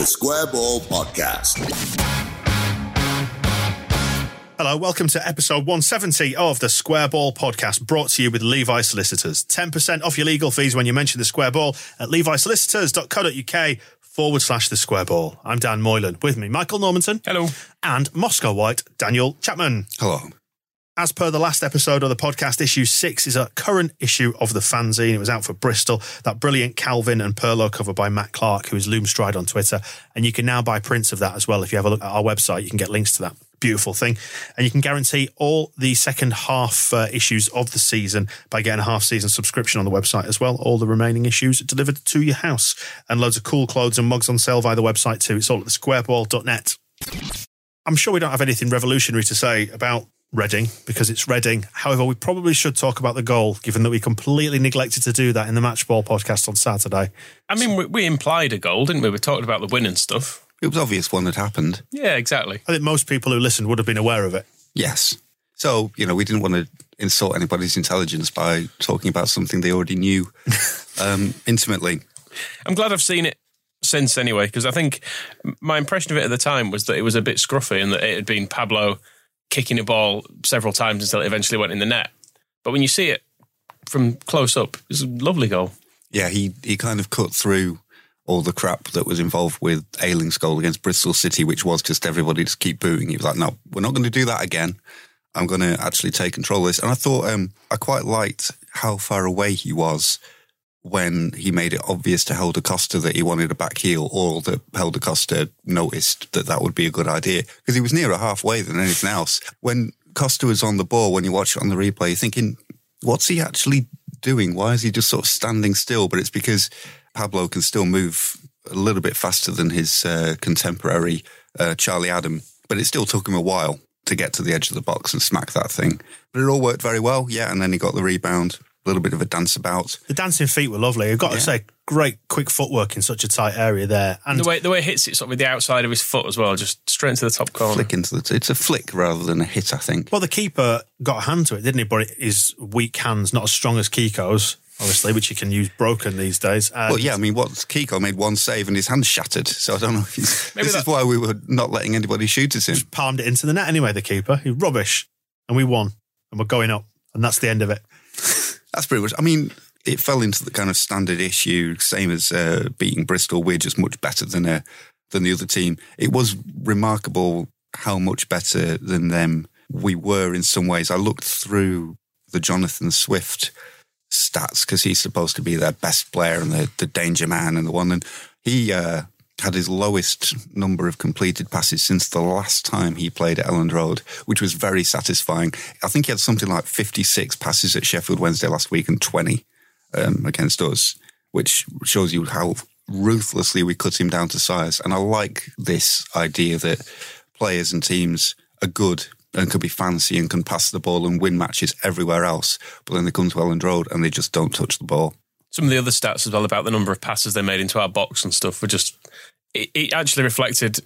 The Square Ball Podcast. Hello, welcome to episode 170 of the Square Ball podcast, brought to you with Levi Solicitors. 10% off your legal fees when you mention the Square Ball at levisolicitors.co.uk forward slash the Square Ball. I'm Dan Moylan. With me, Michael Normanton. Hello. And Moscow White, Daniel Chapman. Hello. As per the last episode of the podcast, issue six is a current issue of the fanzine. It was out for Bristol. That brilliant Calvin and Pablo cover by Matt Clark, who is Loomstride on Twitter. And you can now buy prints of that as well. If you have a look at our website, you can get links to that beautiful thing. And you can guarantee all the second half uh, issues of the season by getting a half season subscription on the website as well. All the remaining issues delivered to your house. And loads of cool clothes and mugs on sale via the website too. It's all at the squareball.net. I'm sure we don't have anything revolutionary to say about Reading because it's Reading. However, we probably should talk about the goal, given that we completely neglected to do that in the Match Ball podcast on Saturday. I mean, we, we implied a goal, didn't we? We talked about the win and stuff. It was obvious one had happened. Yeah, exactly. I think most people who listened would have been aware of it. Yes. So, you know, we didn't want to insult anybody's intelligence by talking about something they already knew um, intimately. I'm glad I've seen it since anyway, because I think my impression of it at the time was that it was a bit scruffy and that it had been Pablo kicking a ball several times until it eventually went in the net. But when you see it from close up, it's a lovely goal. Yeah, he, he kind of cut through all the crap that was involved with Ayling's goal against Bristol City, which was just everybody just keep booing. He was like, no, we're not going to do that again. I'm going to actually take control of this. And I thought um, I quite liked how far away he was when he made it obvious to Helder Costa that he wanted a back heel or that Helder Costa noticed that that would be a good idea because he was nearer halfway than anything else. When Costa was on the ball, when you watch it on the replay, you're thinking, what's he actually doing? Why is he just sort of standing still? But it's because Pablo can still move a little bit faster than his uh, contemporary uh, Charlie Adam, but it still took him a while to get to the edge of the box and smack that thing. But it all worked very well, yeah. And then he got the rebound, a little bit of a dance about. The dancing feet were lovely. I've got to say, great quick footwork in such a tight area there. And The way the way it hits it sort of with the outside of his foot as well, just straight into the top corner. Flick into the. It's a flick rather than a hit, I think. well, the keeper got a hand to it, didn't he? But his weak hands, not as strong as Kiko's, obviously, which you can use broken these days. And Well, yeah, I mean, what Kiko made one save and his hand shattered. So I don't know. If he's, Maybe this is why we were not letting anybody shoot at him. just palmed it into the net anyway, the keeper. he's rubbish. And we won. And we're going up. And that's the end of it. That's pretty much. I mean, it fell into the kind of standard issue, same as uh, beating Bristol. We're just much better than uh, than the other team. It was remarkable how much better than them we were in some ways. I looked through the Jonathan Swift stats because he's supposed to be their best player and the, the danger man and the one. And he uh, had his lowest number of completed passes since the last time he played at Elland Road, which was very satisfying. I think he had something like 56 passes at Sheffield Wednesday last week and 20 um, against us, which shows you how ruthlessly we cut him down to size. And I like this idea that players and teams are good and can be fancy and can pass the ball and win matches everywhere else, but then they come to Elland Road and they just don't touch the ball. Some of the other stats as well about the number of passes they made into our box and stuff were just. It, it actually reflected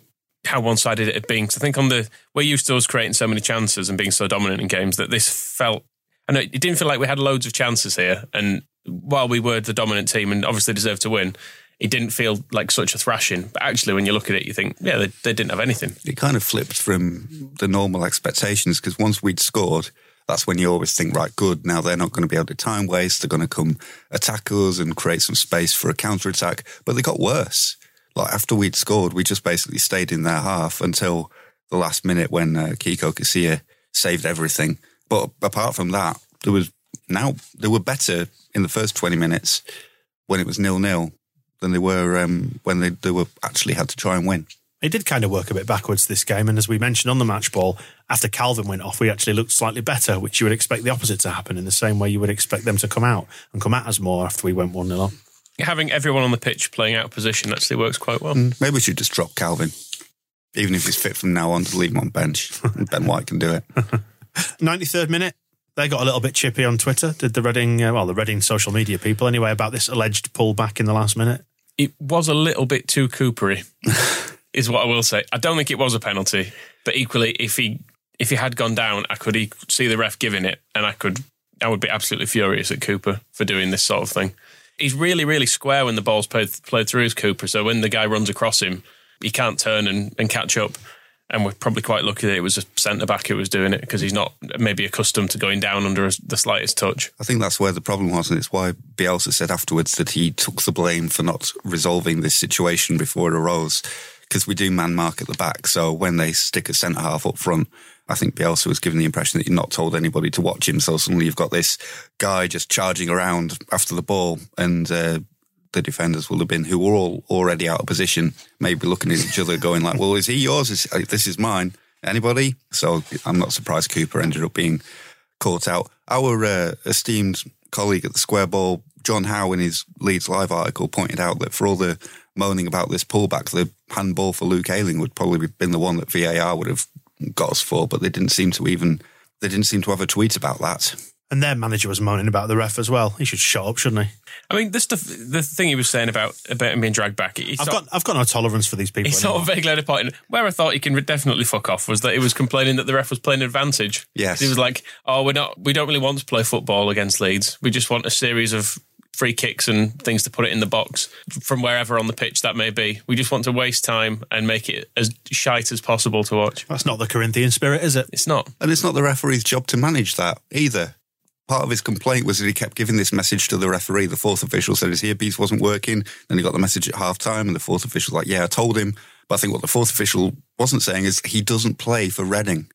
how one-sided it had been. 'Cause I think on the we're used to us creating so many chances and being so dominant in games that this felt. I know it didn't feel like we had loads of chances here, and while we were the dominant team and obviously deserved to win, it didn't feel like such a thrashing. But actually, when you look at it, you think, yeah, they, they didn't have anything. It kind of flipped from the normal expectations because once we'd scored, that's when you always think, right, good, now they're not going to be able to time waste. They're going to come attack us and create some space for a counter attack. But they got worse. Like after we'd scored, we just basically stayed in their half until the last minute when uh, Kiko Casilla saved everything. But apart from that, there was now they were better in the first 20 minutes when it was nil nil than they were um, when they, they were actually had to try and win. It did kind of work a bit backwards this game, and as we mentioned on the match ball, after Calvin went off, we actually looked slightly better, which you would expect the opposite to happen in the same way you would expect them to come out and come at us more after we went 1 0 up. Having everyone on the pitch playing out of position actually works quite well. Mm, maybe we should just drop Calvin, Even if he's fit from now on to leave him on bench. ben White can do it. 93rd minute, they got a little bit chippy on Twitter. Did the Reading, uh, well, the Reading social media people anyway, about this alleged pullback in the last minute? It was a little bit too Coopery, is what I will say. I don't think it was a penalty, but equally, if he if he had gone down, I could see the ref giving it, and I could I would be absolutely furious at Cooper for doing this sort of thing. He's really, really square when the ball's played, played through his Cooper. So when the guy runs across him, he can't turn and, and catch up. And we're probably quite lucky that it was a centre back who was doing it because he's not maybe accustomed to going down under the slightest touch. I think that's where the problem was, and it's why Bielsa said afterwards that he took the blame for not resolving this situation before it arose. Because we do man mark at the back, so when they stick a centre half up front, I think Bielsa was given the impression that he'd not told anybody to watch him. So suddenly you've got this guy just charging around after the ball, and uh, the defenders will have been who were all already out of position, maybe looking at each other, going like, "Well, is he yours? Is, uh, this is mine. Anybody?" So I'm not surprised Cooper ended up being caught out. Our uh, esteemed colleague at the Square Ball, John Howe, in his Leeds Live article, pointed out that for all the moaning about this pullback, the handball for Luke Ayling would probably have been the one that VAR would have got us four, but they didn't seem to even they didn't seem to have a tweet about that. And their manager was moaning about the ref as well. He should shut up, shouldn't he? I mean, this stuff, the thing he was saying about about him being dragged back. I've got I've got no tolerance for these people. He sort of vaguely had a point. Where I thought he can definitely fuck off was that he was complaining that the ref was playing advantage. Yes, he was like, "Oh, we're not. We don't really want to play football against Leeds. We just want a series of free kicks and things to put it in the box from wherever on the pitch that may be. We just want to waste time and make it as shite as possible to watch. That's not the Corinthian spirit, is it? It's not. And it's not the referee's job to manage that either. Part of his complaint was that he kept giving this message to the referee. The fourth official said his earpiece wasn't working. Then he got the message at half time, and the fourth official was like, Yeah, I told him. But I think what the fourth official wasn't saying is he doesn't play for Reading.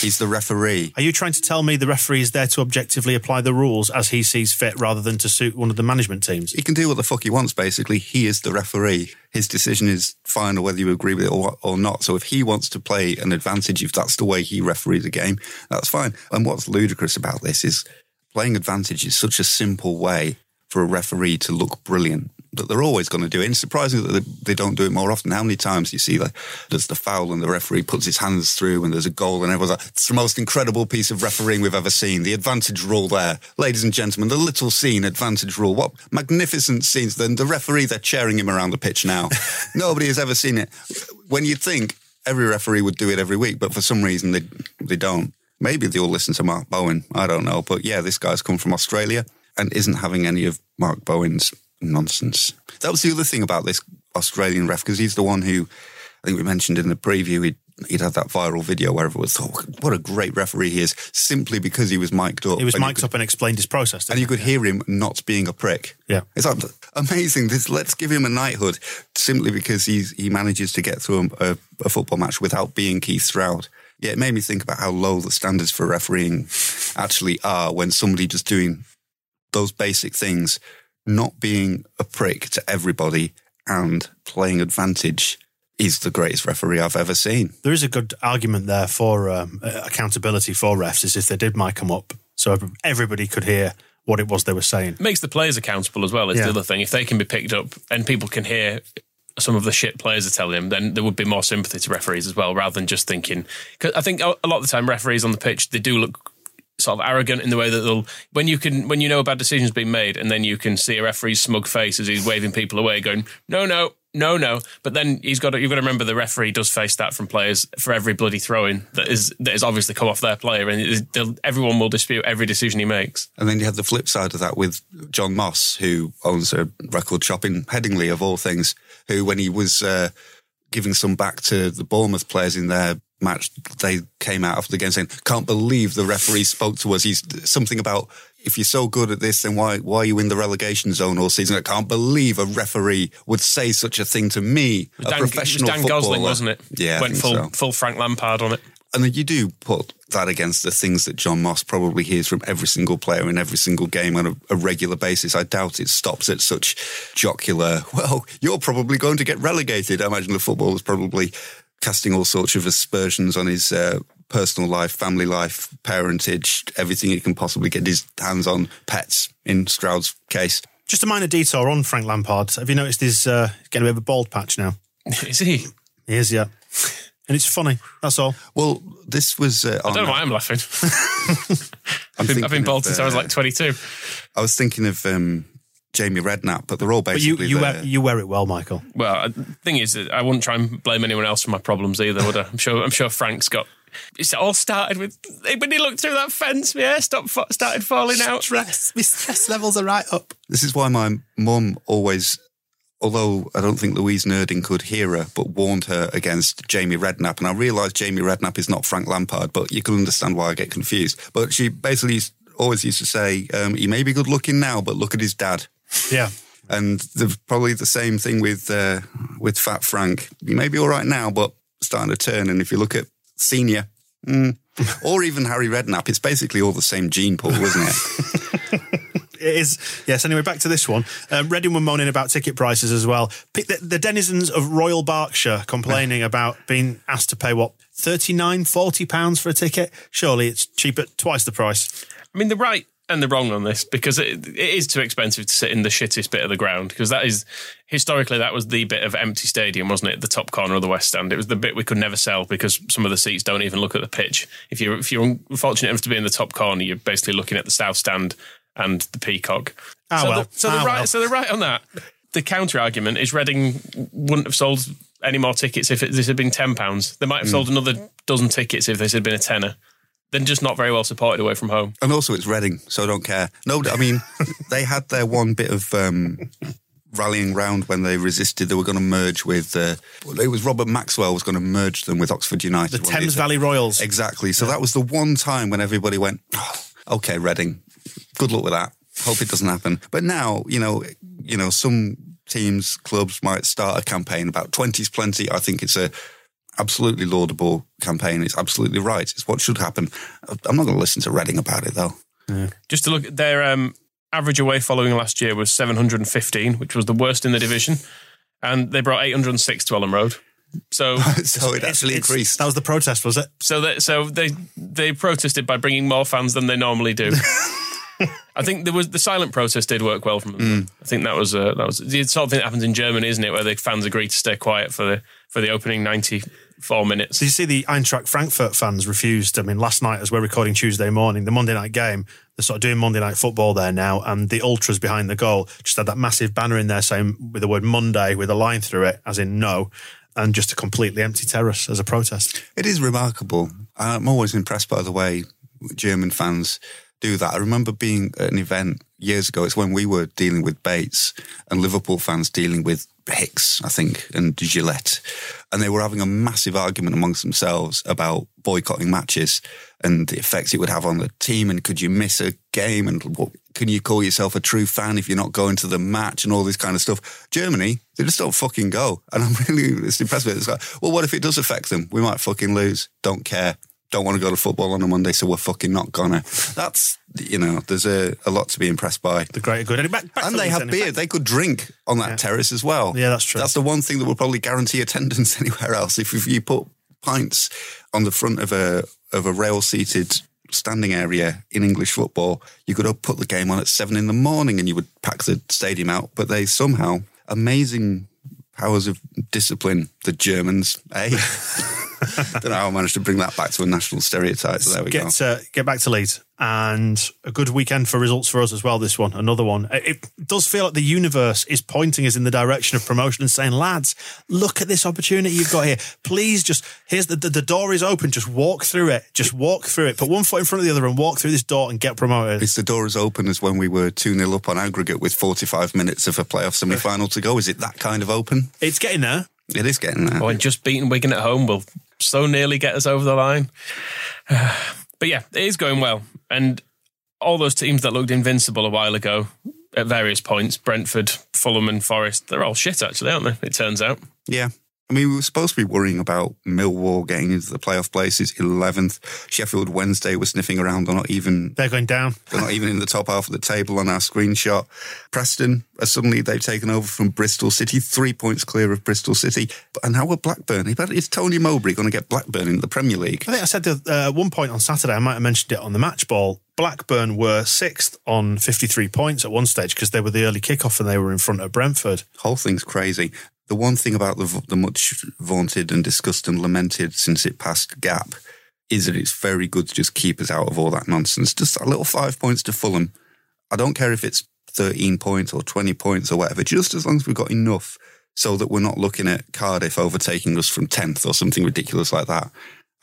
He's the referee. Are you trying to tell me the referee is there to objectively apply the rules as he sees fit rather than to suit one of the management teams? He can do what the fuck he wants, basically. He is the referee. His decision is final whether you agree with it or, or not. So if he wants to play an advantage, if that's the way he referees a game, that's fine. And what's ludicrous about this is playing advantage is such a simple way for a referee to look brilliant that they're always going to do it. And it's surprising that they, they, don't do it more often. How many times do you see that there's the foul and the referee puts his hands through and there's a goal and everyone's like, it's the most incredible piece of refereeing we've ever seen. The advantage rule there. Ladies and gentlemen, the little scene advantage rule. What magnificent scenes. Then the referee, they're cheering him around the pitch now. Nobody has ever seen it. When you think every referee would do it every week, but for some reason they, they don't. Maybe they all listen to Mark Bowen. I don't know. But yeah, this guy's come from Australia and isn't having any of Mark Bowen's nonsense. That was the other thing about this Australian ref because he's the one who I think we mentioned in the preview he'd, he'd had that viral video where everyone thought, oh, "What a great referee he is!" Simply because he was mic'd up. He was mic'd could, up and explained his process, and you could hear him not being a prick. Yeah, it's like amazing. This let's give him a knighthood simply because he's he manages to get through a, a football match without being Keith Stroud. Yeah, it made me think about how low the standards for refereeing actually are when somebody just doing those basic things not being a prick to everybody and playing advantage is the greatest referee I've ever seen. There is a good argument there for um, accountability for refs, is if they did mic them up so everybody could hear what it was they were saying. Makes the players accountable as well, is yeah. the other thing. If they can be picked up and people can hear some of the shit players are telling them, then there would be more sympathy to referees as well, rather than just thinking. Because I think a lot of the time, referees on the pitch, they do look sort of arrogant in the way that they'll when you can when you know a bad decision's being made and then you can see a referee's smug face as he's waving people away going no no no no. But then he's got to, you've got to remember the referee does face that from players for every bloody throwing that is that is obviously come off their player and everyone will dispute every decision he makes. And then you have the flip side of that with John Moss who owns a record shop in Headingley of all things who when he was uh, giving some back to the Bournemouth players in their match, they came out after the game saying, "Can't believe the referee spoke to us. He's something about." If you're so good at this, then why why are you in the relegation zone all season? I can't believe a referee would say such a thing to me, a Dan, professional it was Dan footballer. Gosling, wasn't it? Yeah, went full so. full Frank Lampard on it. And then you do put that against the things that John Moss probably hears from every single player in every single game on a, a regular basis. I doubt it stops at such jocular, well, you're probably going to get relegated. I imagine the footballer's probably casting all sorts of aspersions on his uh, personal life, family life, parentage, everything he can possibly get his hands on, pets in Stroud's case. Just a minor detour on Frank Lampard. Have you noticed he's uh, getting a bit of a bald patch now? Is he? He is, yeah. And it's funny. That's all. Well, this was. Uh, I don't know why I'm laughing. I've been, I've been bald since I was like 22. I was thinking of um, Jamie Redknapp, but they're all basically. But you basically. you the- wear, you wear it well, Michael. Well, the thing is, that I wouldn't try and blame anyone else for my problems either, would I? I'm sure. I'm sure Frank's got. It all started with when he looked through that fence. My hair stopped, started falling out. Stress. My stress levels are right up. This is why my mum always, although I don't think Louise Nurding could hear her, but warned her against Jamie Redknapp. And I realise Jamie Redknapp is not Frank Lampard, but you can understand why I get confused. But she basically always used to say, um, he may be good looking now, but look at his dad. Yeah. And there's probably the same thing with uh, with Fat Frank. He may be all right now, but starting to turn. And if you look at Senior, mm, or even Harry Redknapp, it's basically all the same gene pool, isn't it? It is. Yes. Anyway, back to this one. Um, Reading were moaning about ticket prices as well. The, the denizens of Royal Berkshire complaining about being asked to pay what 39, 40 pounds for a ticket. Surely it's cheap at twice the price. I mean, they're right and they're wrong on this because it, it is too expensive to sit in the shittest bit of the ground because that is historically that was the bit of empty stadium, wasn't it? The top corner of the West Stand. It was the bit we could never sell because some of the seats don't even look at the pitch. If you're if you're unfortunate enough to be in the top corner, you're basically looking at the South Stand and the Peacock. Ah, so well. the- so Ah, they're right. well. So they're right on that. The counter argument is Reading wouldn't have sold any more tickets if it, this had been ten pounds. They might have sold another dozen tickets if this had been a tenner. Then just not very well supported away from home. And also, it's Reading, so I don't care. No, I mean, they had their one bit of um, rallying round when they resisted. They were going to merge with. Uh, it was Robert Maxwell was going to merge them with Oxford United. The wasn't? Thames Valley Royals. Exactly. So that was the one time when everybody went, oh, "Okay, Reading, good luck with that. Hope it doesn't happen." But now, you know, you know, some teams, clubs might start a campaign about twenties plenty. I think it's a absolutely laudable campaign. It's absolutely right. It's what should happen. I'm not going to listen to Reading about it though. Just to look at their um, average away following last year was 715, which was the worst in the division. And they brought 806 to Elland Road. So, so it actually It's- increased. That was the protest, was it? so they, so they they protested by bringing more fans than they normally do. I think there was the silent protest did work well from them. I think that was uh, that was the sort of thing that happens in Germany, isn't it? Where the fans agree to stay quiet for the for the opening 94 minutes. So you see the Eintracht Frankfurt fans refused. I mean, last night as we're recording Tuesday morning, the Monday night game, they're sort of doing Monday night football there now, and the ultras behind the goal just had that massive banner in there saying with the word Monday with a line through it, as in no, and just a completely empty terrace as a protest. It is remarkable. I'm always impressed by the way German fans do that. I remember being at an event years ago. It's when we were dealing with Bates and Liverpool fans dealing with Hicks, I think, and Gillett. And they were having a massive argument amongst themselves about boycotting matches and the effects it would have on the team. And could you miss a game? And what, can you call yourself a true fan if you're not going to the match and all this kind of stuff? Germany, they just don't fucking go. And I'm really it's impressed with it. It's like, well, what if it does affect them? We might fucking lose. Don't care. Don't want to go to football on a Monday, so we're fucking not gonna. That's you know, there's a, a lot to be impressed by. The greater good. And, back, back And they have beer. They could drink on that terrace as well. Yeah, that's true. That's the one thing that will probably guarantee attendance anywhere else. If, if you put pints on the front of a of a rail seated standing area in English football, you could have put the game on at seven in the morning and you would pack the stadium out. But they somehow amazing powers of discipline. The Germans, eh? I don't know how I managed to bring that back to a national stereotype. So there we go. get uh, get back to Leeds and a good weekend for results for us as well. This one, another one. It it does feel like the universe is pointing us in the direction of promotion and saying, "Lads, look at this opportunity you've got here. Please, just here's the the, the door is open. Just walk through it. Just walk through it. Put one foot in front of the other and walk through this door and get promoted." Is the door as open as when we were 2 0 up on aggregate with 45 minutes of a playoff semi final to go? Is it that kind of open? It's getting there. It is getting there. Oh, and just beating Wigan at home will so nearly get us over the line. but yeah, it is going well. And all those teams that looked invincible a while ago at various points, Brentford, Fulham, and Forest, they're all shit, actually, aren't they? It turns out. Yeah. I mean, we were supposed to be worrying about Millwall getting into the playoff places, 11th. Sheffield Wednesday was sniffing around. They're not even They're going down. They're not even in the top half of the table on our screenshot. Preston, uh, suddenly they've taken over from Bristol City, three points clear of Bristol City. And now we're Blackburn. But is Tony Mowbray going to get Blackburn in the Premier League? I think I said that, uh, one point on Saturday, I might have mentioned it on the match ball. Blackburn were sixth on 53 points at one stage because they were the early kickoff and they were in front of Brentford. Whole thing's crazy. The one thing about the, the much vaunted and discussed and lamented since it passed gap is that it's very good to just keep us out of all that nonsense. Just a little five points to Fulham. I don't care if it's 13 points or 20 points or whatever, just as long as we've got enough so that we're not looking at Cardiff overtaking us from 10th or something ridiculous like that.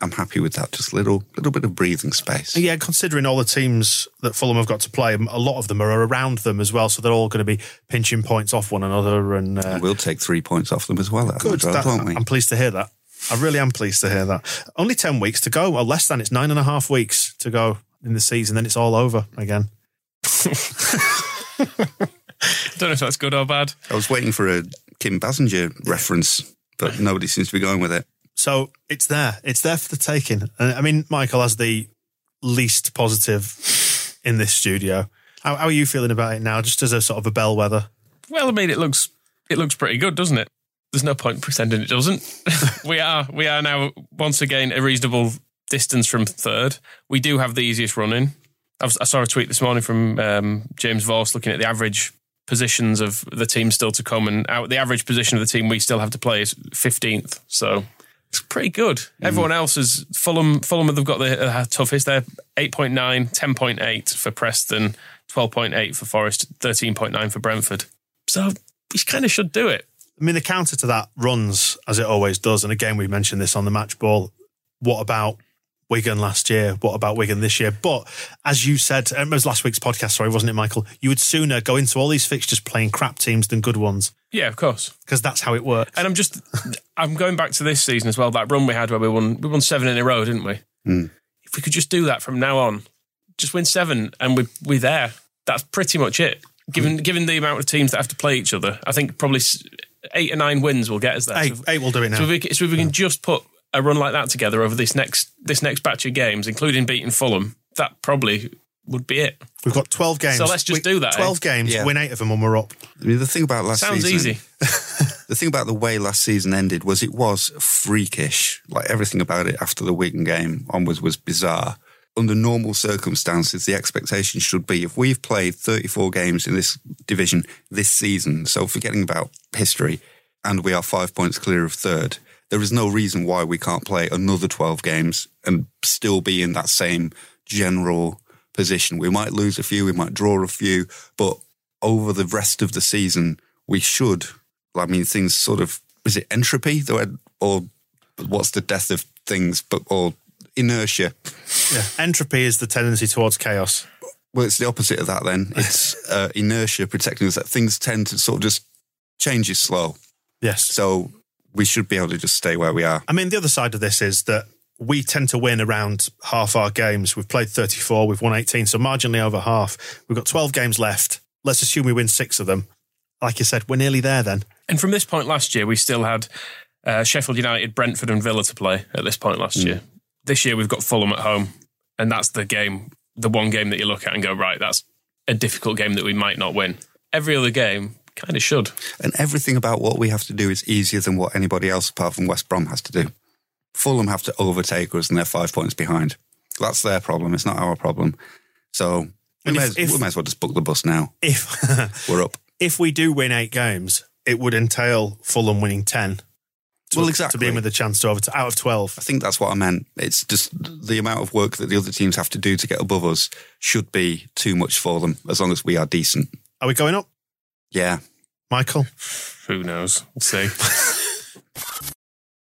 I'm happy with that. Just a little, little bit of breathing space. Yeah, considering all the teams that Fulham have got to play, a lot of them are around them as well, so they're all going to be pinching points off one another. And uh, we'll take three points off them as well. At good, Road, that, won't we? I'm pleased to hear that. I really am pleased to hear that. Only ten weeks to go, or less than. It's nine and a half weeks to go in the season. Then it's all over again. Don't know if that's good or bad. I was waiting for a Kim Basinger reference, but nobody seems to be going with it. So it's there. It's there for the taking. And I mean, Michael has the least positive in this studio. How, how are you feeling about it now? Just as a sort of a bellwether. Well, I mean, it looks it looks pretty good, doesn't it? There's no point pretending it doesn't. we are we are now once again a reasonable distance from third. We do have the easiest running. I, was, I saw a tweet this morning from um, James Voss looking at the average positions of the team still to come, and out the average position of the team we still have to play is 15th. So it's pretty good. Everyone else is Fulham. Fulham have got the uh, toughest. They're 8.9, 10.8 for Preston, 12.8 for Forest, 13.9 for Brentford. So we kind of should do it. I mean, the counter to that runs as it always does. And again, we mentioned this on the match ball. What about Wigan last year? What about Wigan this year? But as you said, um, it was last week's podcast, sorry, wasn't it, Michael? You would sooner go into all these fixtures playing crap teams than good ones Yeah, of course. because that's how it works. And I'm just, I'm going back to this season as well. That run we had where we won, we won seven in a row, didn't we? Mm. If we could just do that from now on, just win seven, and we we're there. That's pretty much it. Given hmm. given the amount of teams that have to play each other, I think probably eight or nine wins will get us there. Eight, So- eight will do it now. So if, we, so if we can hmm. just put a run like that together over this next this next batch of games, including beating Fulham, that probably would be it. We've got 12 games. So let's just do that, eh? 12 games, Yeah. win eight of them and we're up. I mean, the thing about last Sounds season, easy. the thing about the way last season ended was it was freakish. Like everything about it after the Wigan game onwards was bizarre. Under normal circumstances, the expectation should be if we've played 34 games in this division this season, so forgetting about history, and we are five points clear of third, there is no reason why we can't play another 12 games and still be in that same general position. We might lose a few, we might draw a few, but over the rest of the season, we should. I mean, things sort of is it entropy, The- or what's the death of things, but or inertia? Yeah. Entropy is the tendency towards chaos. Well, it's the opposite of that. Then it's uh, inertia protecting us. That things tend to sort of just change is slow, Yes. so we should be able to just stay where we are. I mean, the other side of this is that we tend to win around half our games. We've played 34, we've won 18, so marginally over half. We've got 12 games left. Let's assume we win six of them. Like you said, we're nearly there then. And from this point last year, we still had uh, Sheffield United, Brentford, and Villa to play at this point last year. This year, we've got Fulham at home, and that's the game, the one game that you look at and go, right, that's a difficult game that we might not win. Every other game kind of should. And everything about what we have to do is easier than what anybody else apart from West Brom has to do. Fulham have to overtake us and they're five points behind. That's their problem. It's not our problem. So we, And may, if- as, if- we may as well just book the bus now. If We're up. if we do win eight games, it would entail Fulham winning 10. To, Well, To exactly. be in with a chance to over out of 12. I think that's what I meant. It's just the amount of work that the other teams have to do to get above us should be too much for them as long as we are decent. Are we going up, Yeah. Michael? Who knows? We'll see.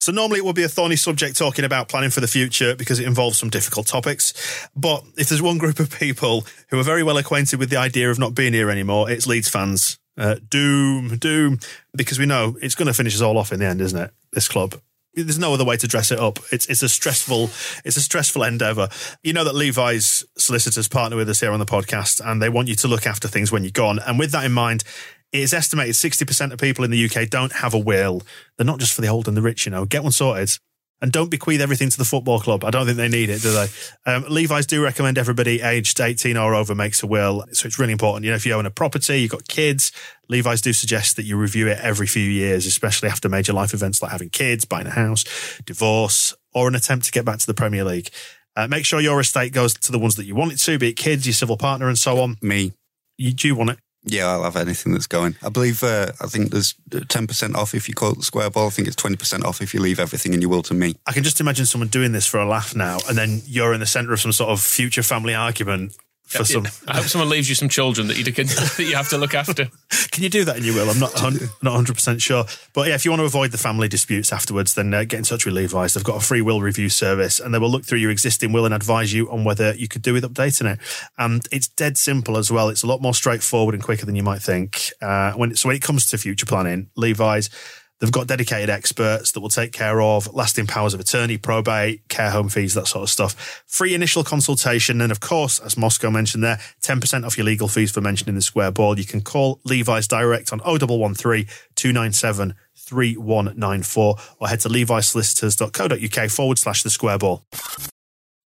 So normally it would be a thorny subject talking about planning for the future because it involves some difficult topics. But if there's one group of people who are very well acquainted with the idea of not being here anymore, it's Leeds fans. Uh, doom, doom, because we know it's going to finish us all off in the end, isn't it? This club. There's no other way to dress it up. It's it's a stressful it's a stressful endeavor. You know that Levi's solicitors partner with us here on the podcast, and they want you to look after things when you're gone. And with that in mind, it is estimated 60% of people in the UK don't have a will. They're not just for the old and the rich, you know. Get one sorted. And don't bequeath everything to the football club. I don't think they need it, do they? Um, Levi's do recommend everybody aged 18 or over makes a will. So it's really important. You know, if you own a property, you've got kids, Levi's do suggest that you review it every few years, especially after major life events like having kids, buying a house, divorce, or an attempt to get back to the Premier League. Uh, make sure your estate goes to the ones that you want it to, be it kids, your civil partner, and so on. Me. You do want it. Yeah, I'll have anything that's going. I believe, uh, I think there's 10% off if you call it the square ball. I think it's 20% off if you leave everything and you will to me. I can just imagine someone doing this for a laugh now, and then you're in the centre of some sort of future family argument for some. I hope someone leaves you some children that you can, that you have to look after. Can you do that in your will? I'm not not 100 percent sure, but yeah, if you want to avoid the family disputes afterwards, then uh, get in touch with Levi's. They've got a free will review service, and they will look through your existing will and advise you on whether you could do with updating it. And it's dead simple as well. It's a lot more straightforward and quicker than you might think. Uh, when so when it comes to future planning, Levi's. They've got dedicated experts that will take care of lasting powers of attorney, probate, care home fees, that sort of stuff. Free initial consultation. And of course, as Moscow mentioned there, 10% off your legal fees for mentioning the square ball. You can call Levi's direct on 0113 297 3194 or head to levisolicitors.co.uk forward slash the square ball.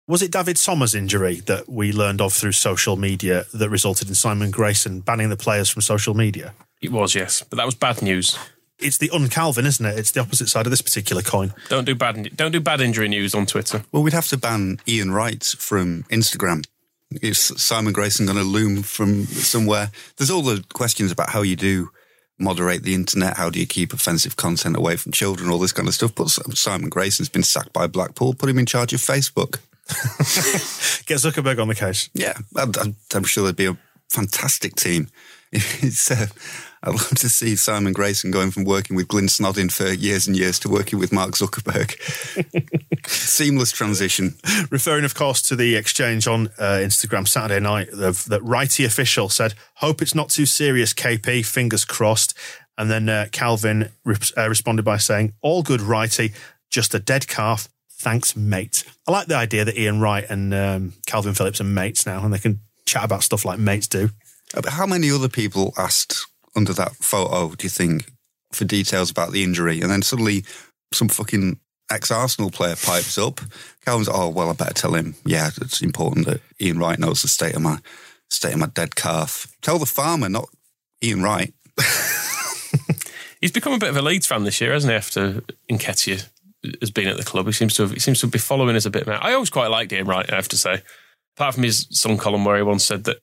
Was it David Somma's injury that we learned of through social media that resulted in Simon Grayson banning the players from social media? It was, yes. But that was bad news. It's the un-Calvin, isn't it? It's the opposite side of this particular coin. Don't do bad don't do bad injury news on Twitter. Well, we'd have to ban Ian Wright from Instagram. Is Simon Grayson going to loom from somewhere? There's all the questions about how you do moderate the internet, how do you keep offensive content away from children, all this kind of stuff. But Simon Grayson's been sacked by Blackpool, put him in charge of Facebook. Get Zuckerberg on the case. Yeah, I'm, I'm sure there'd be a fantastic team. It's, uh, I'd love to see Simon Grayson going from working with Glyn Snodin for years and years to working with Mark Zuckerberg. Seamless transition. Referring, of course, to the exchange on uh, Instagram Saturday night, the, that righty official said, "Hope it's not too serious, KP. Fingers crossed." And then uh, Calvin re- uh, responded by saying, "All good, righty. Just a dead calf. Thanks, mate." I like the idea that Ian Wright and um, Calvin Phillips are mates now, and they can chat about stuff like mates do. Uh, How many other people asked under that photo, do you think, for details about the injury? And then suddenly some fucking ex Arsenal player pipes up. Calvin's, oh, well, I better tell him, yeah, it's important that Ian Wright knows the state of my state of my dead calf. Tell the farmer, not Ian Wright. He's become a bit of a Leeds fan this year, hasn't he? After Nketiah has been at the club, he seems to have, he seems to be following us a bit more. I always quite liked Ian Wright, I have to say. Apart from his Sun column, where he once said that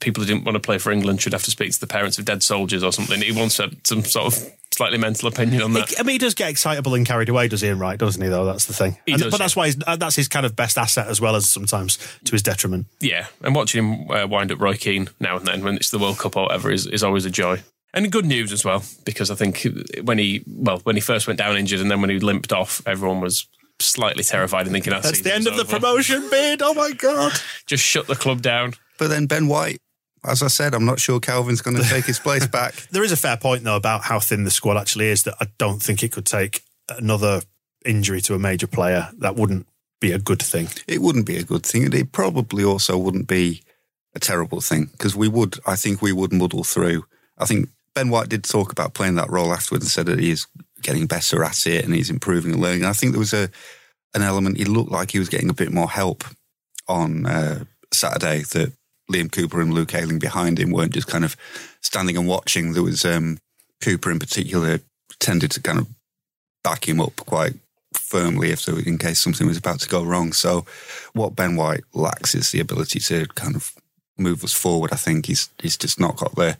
people who didn't want to play for England should have to speak to the parents of dead soldiers or something. He wants had some sort of slightly mental opinion on that. I mean, he does get excitable and carried away, does Ian Wright, doesn't he? Though that's the thing. He And- does, but yeah. that's why he's, uh, that's his kind of best asset as well as sometimes to his detriment. Yeah, and watching him uh, wind up Roy Keane now and then when it's the World Cup or whatever is, is always a joy. And good news as well, because I think when he well when he first went down injured and then when he limped off, everyone was slightly terrified and thinking That's the end of the over. promotion bid. Oh my god! Just shut the club down. But then Ben White, as I said, I'm not sure Calvin's going to take his place back. There is a fair point though about how thin the squad actually is. That I don't think it could take another injury to a major player. That wouldn't be a good thing. It wouldn't be a good thing. and It probably also wouldn't be a terrible thing because we would, I think we would muddle through. I think Ben White did talk about playing that role afterwards and said that he is getting better at it and he's improving and learning. And I think there was a an element, he looked like he was getting a bit more help on uh, Saturday that Liam Cooper and Luke Ayling behind him weren't just kind of standing and watching. There was um, Cooper in particular tended to kind of back him up quite firmly if there, in case something was about to go wrong. So what Ben White lacks is the ability to kind of move us forward. I think he's he's just not got the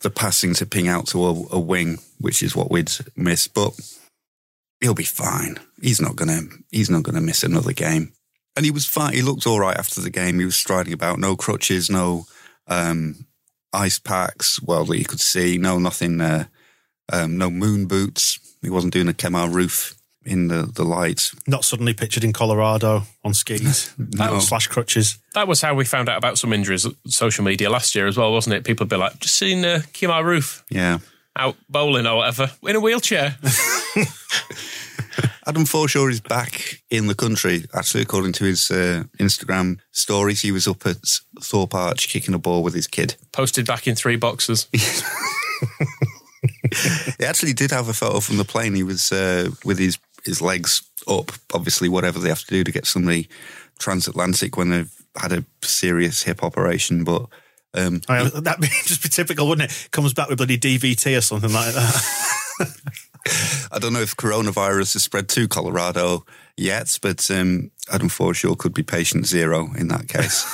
the passing to ping out to a, a wing, which is what we'd miss. But he'll be fine. He's not gonna he's not gonna miss another game. And he was fine. He looked all right after the game. He was striding about, no crutches, no um, ice packs. Well, that you could see, no nothing, uh, um, no moon boots. He wasn't doing a Kemar Roofe in the, the light. Not suddenly pictured in Colorado on skis No. slash crutches. That was how we found out about some injuries social media last year as well, wasn't it? People would be like, just seen uh, Kemar Roofe Yeah. out bowling or whatever in a wheelchair. Adam Forshaw is back in the country. Actually, according to his uh, Instagram stories, he was up at Thorpe Arch kicking a ball with his kid. Posted back in three boxes. He actually did have a photo from the plane. He was uh, with his, his legs up, obviously, whatever they have to do to get somebody transatlantic when they've had a serious hip operation. But um, I mean, that'd be just be typical, wouldn't it? Comes back with bloody DVT or something like that. I don't know if coronavirus has spread to Colorado yet, but um, Adam Forshaw could be patient zero in that case.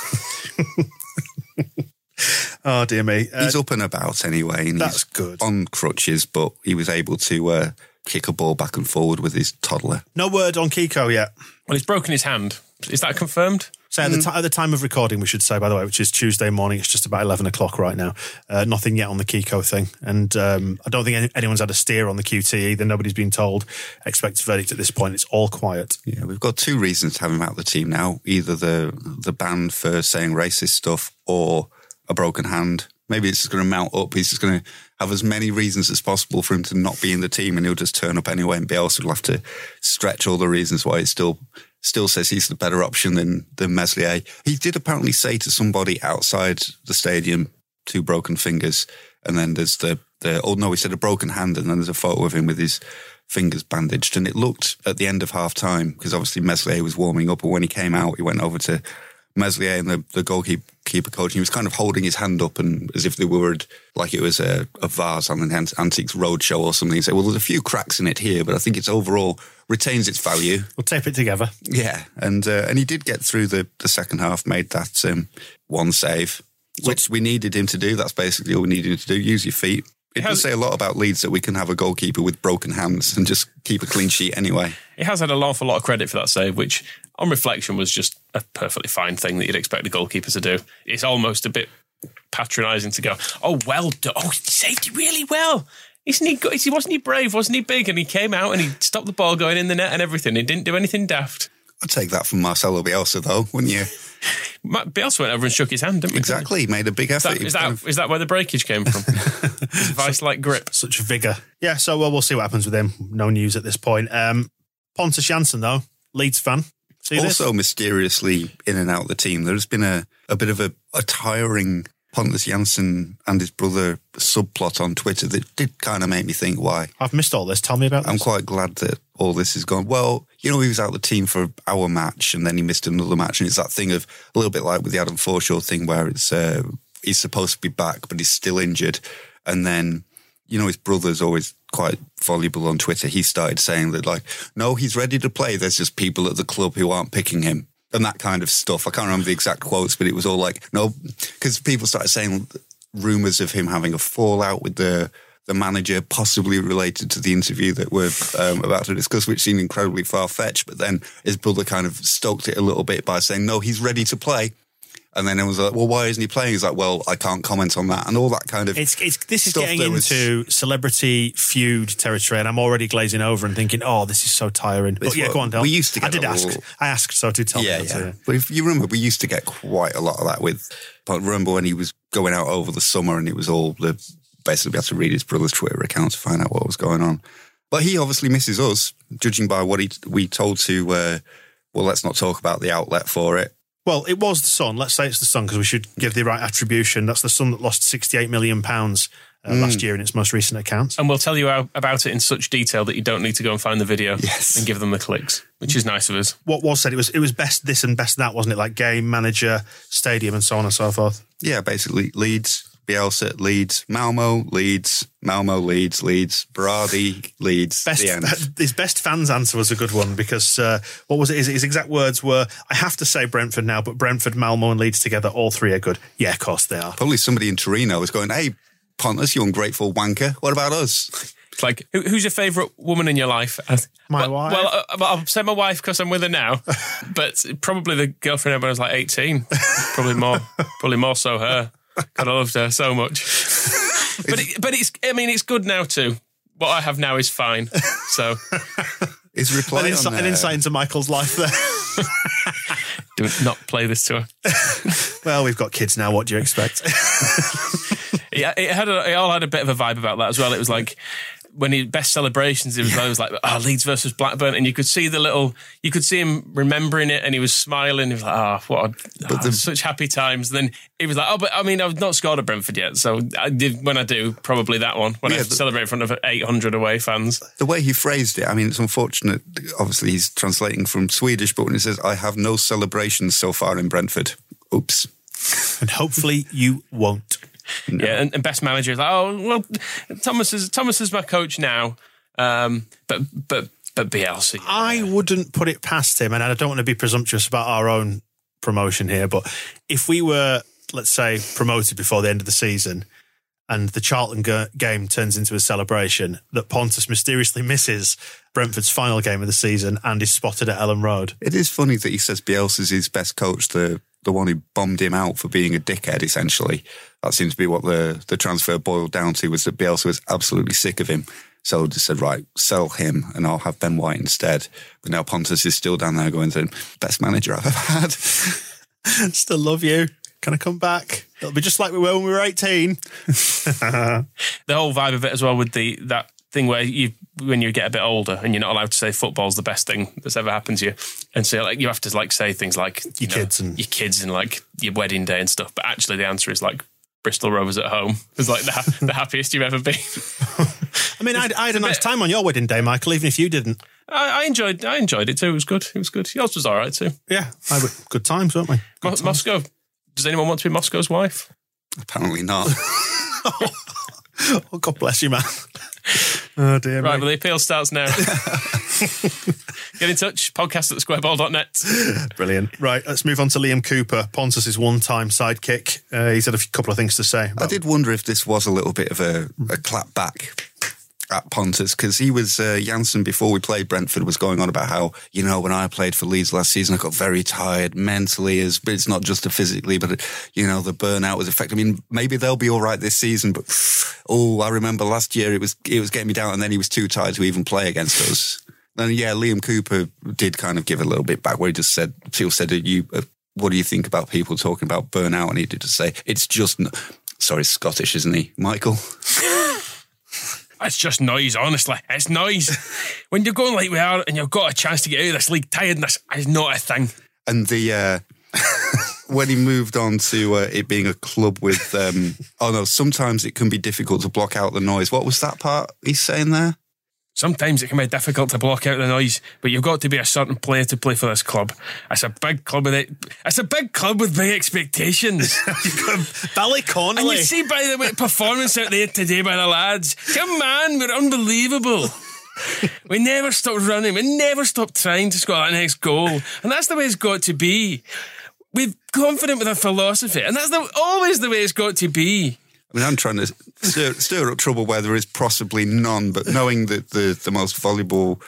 oh dear me. Uh, he's up and about anyway. And that's he's good. On crutches, but he was able to uh, kick a ball back and forward with his toddler. no word on Kiko yet. Well, he's broken his hand. Is that confirmed? So at, the ti- at the time of recording, we should say, by the way, which is Tuesday morning, it's just about 11 o'clock right now. Uh, nothing yet on the Kiko thing. And um, I don't think any, anyone's had a steer on the QT either. Nobody's been told. Expect a verdict at this point. It's all quiet. Yeah, we've got two reasons to have him out of the team now: either the the ban for saying racist stuff, or a broken hand. Maybe it's just going to mount up. He's just going to have as many reasons as possible for him to not be in the team, and he'll just turn up anyway. And Bielsa will have to stretch all the reasons why he still still says he's the better option than than Meslier. He did apparently say to somebody outside the stadium, two broken fingers, and then there's the the oh no, he said a broken hand, and then there's a photo of him with his fingers bandaged, and it looked at the end of half time because obviously Meslier was warming up, and when he came out, he went over to Meslier and the, the goalkeeper coach, and he was kind of holding his hand up and as if they were like it was a, a vase on an Antiques Roadshow or something. He said, "Well, there's a few cracks in it here, but I think it's overall retains its value." We'll tape it together. Yeah, and uh, and he did get through the, the second half, made that um, one save, which we needed him to do. That's basically all we needed him to do. Use your feet. It Has- does say a lot about Leeds that we can have a goalkeeper with broken hands and just keep a clean sheet anyway. He has had an awful lot of credit for that save, which on reflection was just a perfectly fine thing that you'd expect a goalkeeper to do. It's almost a bit patronising to go, oh, well done. Oh, he saved it really well. Isn't he good? Wasn't he brave? Wasn't he big? And he came out and he stopped the ball going in the net and everything. He didn't do anything daft. I'd take that from Marcelo Bielsa, though, wouldn't you? Matt Bielsa went over and shook his hand, didn't we? Exactly. He made a big Is effort. that, is, was kind that, of- is that where the breakage came from? Vice like grip. Such vigour. Yeah, so well, we'll see what happens with him. No news at this point. Um, Pontus Jansson, though, Leeds fan. See this? also mysteriously in and out of the team. There's been a, a bit of a, a tiring Pontus Jansson and his brother subplot on Twitter that did kind of make me think why. I've missed all this. Tell me about I'm this. quite glad that all this is gone. Well, you know, he was out of the team for our match and then he missed another match. And it's that thing of a little bit like with the Adam Forshaw thing where it's uh, he's supposed to be back, but he's still injured. And then, you know, his brother's always quite voluble on Twitter. He started saying that, like, no, he's ready to play. There's just people at the club who aren't picking him. And that kind of stuff. I can't remember the exact quotes, but it was all like, no, because people started saying rumors of him having a fallout with the the manager, possibly related to the interview that we're um, about to discuss, which seemed incredibly far fetched. But then his brother kind of stoked it a little bit by saying, "No, he's ready to play." And then it was like, "Well, why isn't he playing?" He's like, "Well, I can't comment on that," and all that kind of. It's, it's this is getting that was- into celebrity feud territory, and I'm already glazing over and thinking, "Oh, this is so tiring." But It's yeah, what- go on, Del. we used to I did ask. little- I asked, so do tell yeah, me. yeah. But if you remember, we used to get quite a lot of that with. But remember when he was going out over the summer, and it was all the basically we had to read his brother's Twitter account to find out what was going on. But he obviously misses us, judging by what he we told to. Uh, well, let's not talk about the outlet for it. Well, it was the Sun. Let's say it's the Sun because we should give the right attribution. That's the Sun that lost 68 million pounds uh, Mm. last year in its most recent accounts. And we'll tell you how, about it in such detail that you don't need to go and find the video Yes. and give them the clicks, which is nice of us. What was said? It was it was best this and best that, wasn't it? Like game manager, stadium, and so on and so forth. Yeah, basically Leeds, Bielsa, Leeds, Malmo, Leeds, Malmo, Leeds, Leeds, Berardi, Leeds. Best the end. his best fans answer was a good one because uh, what was it? His, his exact words were, "I have to say Brentford now, but Brentford, Malmo, and Leeds together, all three are good." Yeah, of course they are. Probably somebody in Torino was going, "Hey, Pontus, you ungrateful wanker. What about us?" It's like, who, who's your favourite woman in your life? My well, wife. Well, uh, well, I'll say my wife because I'm with her now, but probably the girlfriend when I was like 18. Probably more, probably more so her. God, I loved her so much. But it, but it's, I mean, it's good now too. What I have now is fine. So is reply An, on, insight, an insight into Michael's life there. Do not play this to her. well, we've got kids now. What do you expect? Yeah, it had a, it all had a bit of a vibe about that as well. It was like when he best celebrations, it was, it was like oh, Leeds versus Blackburn, and you could see the little, you could see him remembering it, and he was smiling. He was like, oh, what, a, oh, such happy times. And then he was like, oh, but I mean, I've not scored at Brentford yet, so I did when I do, probably that one when I Yeah, but- celebrate in front of 800 away fans. the way he phrased it, I mean, it's unfortunate. Obviously, he's translating from Swedish, but when he says, I have no celebrations so far in Brentford, oops. and hopefully you won't. Yeah, and, and best manager is like, oh well, Thomas is Thomas is my coach now, um, but but but Bielsa. I wouldn't put it past him, and I don't want to be presumptuous about our own promotion here, but if we were, let's say, promoted before the end of the season and the Charlton ga- game turns into a celebration, that Pontus mysteriously misses Brentford's final game of the season and is spotted at Elland Road. It is funny that he says Bielsa's his best coach, the the one who bombed him out for being a dickhead, essentially. That seems to be what the, the transfer boiled down to, was that Bielsa was absolutely sick of him. So just said, right, sell him and I'll have Ben White instead. But now Pontus is still down there going, to best manager I've ever had. Still love you. Can I come back? It'll be just like we were when we were 18. the whole vibe of it as well with the that thing where you when you get a bit older and you're not allowed to say football's the best thing that's ever happened to you, and so like you have to like say things like you Your kids and- your kids and like your wedding day and stuff. But actually, the answer is like Bristol Rovers at home is like the, the happiest you've ever been. I mean, I, I had a nice time on your wedding day, Michael, even if you didn't. I, I enjoyed I enjoyed it too. It was good. It was good. Yours was all right too. Yeah, I had good times, weren't we? Good Mo- times. Moscow. Does anyone want to be Moscow's wife? Apparently not. Oh, God bless you, man. Oh, dear. Right, me. well, the appeal starts now. Get in touch, podcast at squareball.net. Brilliant. Right, let's move on to Liam Cooper, Pontus's one-time sidekick. Uh, he's had a couple of things to say. I did wonder if this was a little bit of a, a clap back at because he was uh, before we played Brentford was going on about how you know when I played for Leeds last season I got very tired mentally as but it's not just physically but you know the burnout was affecting. I mean maybe they'll be all right this season but oh I remember last year it was it was getting me down and then he was too tired to even play against us. And yeah, Liam Cooper did kind of give a little bit back where he just said Phil said you. Uh, what do you think about people talking about burnout? And he did just say, it's just, n- sorry, Scottish, isn't he? Michael? It's just noise, honestly. It's noise. when you're going like we are and you've got a chance to get out of this league, tiredness is not a thing. And the, uh, when he moved on to uh, it being a club with, um, oh no, sometimes it can be difficult to block out the noise. What was that part he's saying there? Sometimes it can be difficult to block out the noise, but you've got to be a certain player to play for this club. It's a big club with it. It's a big club with big expectations. Bally And Connolly. you see by the way, performance out there today by the lads. Come on, we're unbelievable. We never stopped running. We never stopped trying to score that next goal. And that's the way it's got to be. We're confident with our philosophy. And that's the, always the way it's got to be. I mean, I'm trying to stir, stir up trouble where there is possibly none, but knowing that the, the most valuable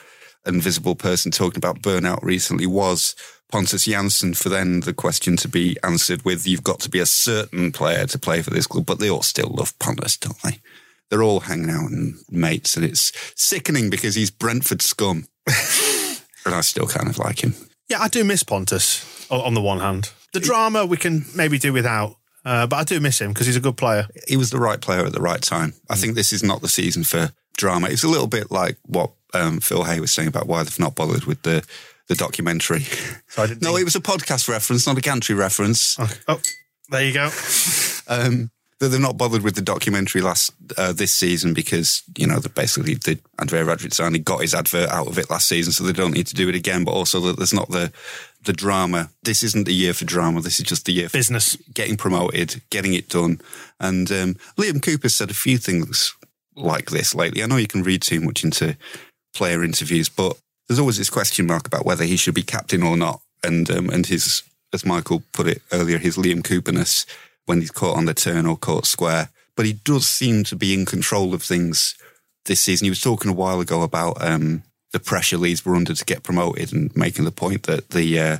and visible person talking about burnout recently was Pontus Jansson, for then the question to be answered with, you've got to be a certain player to play for this club, but they all still love Pontus, don't they? They're all hanging out and mates, and it's sickening because he's Brentford scum. and I still kind of like him. Yeah, I do miss Pontus on the one hand. The drama we can maybe do without, uh, but I do miss him because he's a good player. he was the right player at the right time. I think this is not the season for drama. It's a little bit like what um, Phil Hay was saying about why they've not bothered with the the documentary. So I didn't No, think- it was a podcast reference, not a gantry reference. Okay. Oh, there you go. Um, that they're not bothered with the documentary last uh, this season because you know that basically the Andrea Radrizzani got his advert out of it last season, so they don't need to do it again. But also that there's not the the drama. This isn't the year for drama. This is just the year for Business. getting promoted, getting it done. And um, Liam Cooper said a few things like this lately. I know you can read too much into player interviews, but there's always this question mark about whether he should be captain or not. And um, and his, as Michael put it earlier, his Liam Cooperness when he's caught on the turn or caught square. But he does seem to be in control of things this season. He was talking a while ago about um, the pressure Leeds were under to get promoted and making the point that the uh,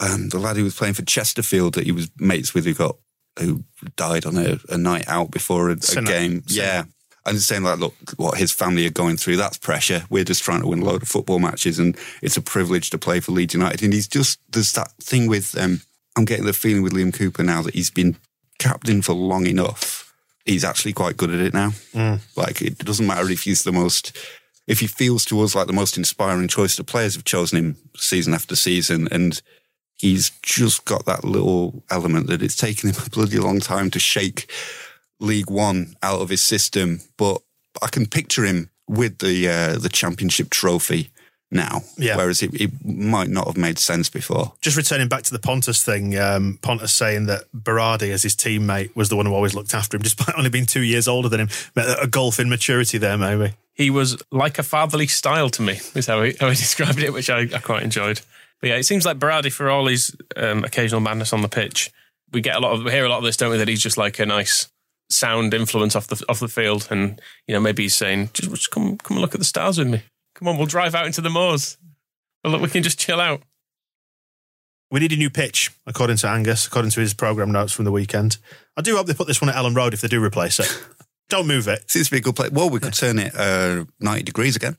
um, the lad who was playing for Chesterfield that he was mates with who got who died on a, a night out before a, a game. Yeah. and saying like, look, what his family are going through, that's pressure. We're just trying to win a load of football matches, and it's a privilege to play for Leeds United. And he's just there's that thing with um, I'm getting the feeling with Liam Cooper now that he's been captain for long enough. He's actually quite good at it now. Like it doesn't matter if he's the most. If he feels to us like the most inspiring choice, the players have chosen him season after season, and he's just got that little element that it's taken him a bloody long time to shake League One out of his system. But I can picture him with the uh, the championship trophy now, Yeah. whereas it, it might not have made sense before. Just returning back to the Pontus thing, um, Pontus saying that Berardi, as his teammate, was the one who always looked after him, despite only being two years older than him. A gulf in maturity there, maybe. He was like a fatherly style to me, is how he, how he described it, which I, I quite enjoyed. But yeah, it seems like Berardi, for all his um, occasional madness on the pitch, we get a lot of we hear a lot of this, don't we? That he's just like a nice sound influence off the off the field, and you know maybe he's saying, just, just come come and look at the stars with me. Come on, we'll drive out into the moors. Well, look, we can just chill out. We need a new pitch, according to Angus, according to his programme notes from the weekend. I do hope they put this one at Elland Road if they do replace it. Don't move it. Seems to be a good play. Well, we could turn it uh, 90 degrees again.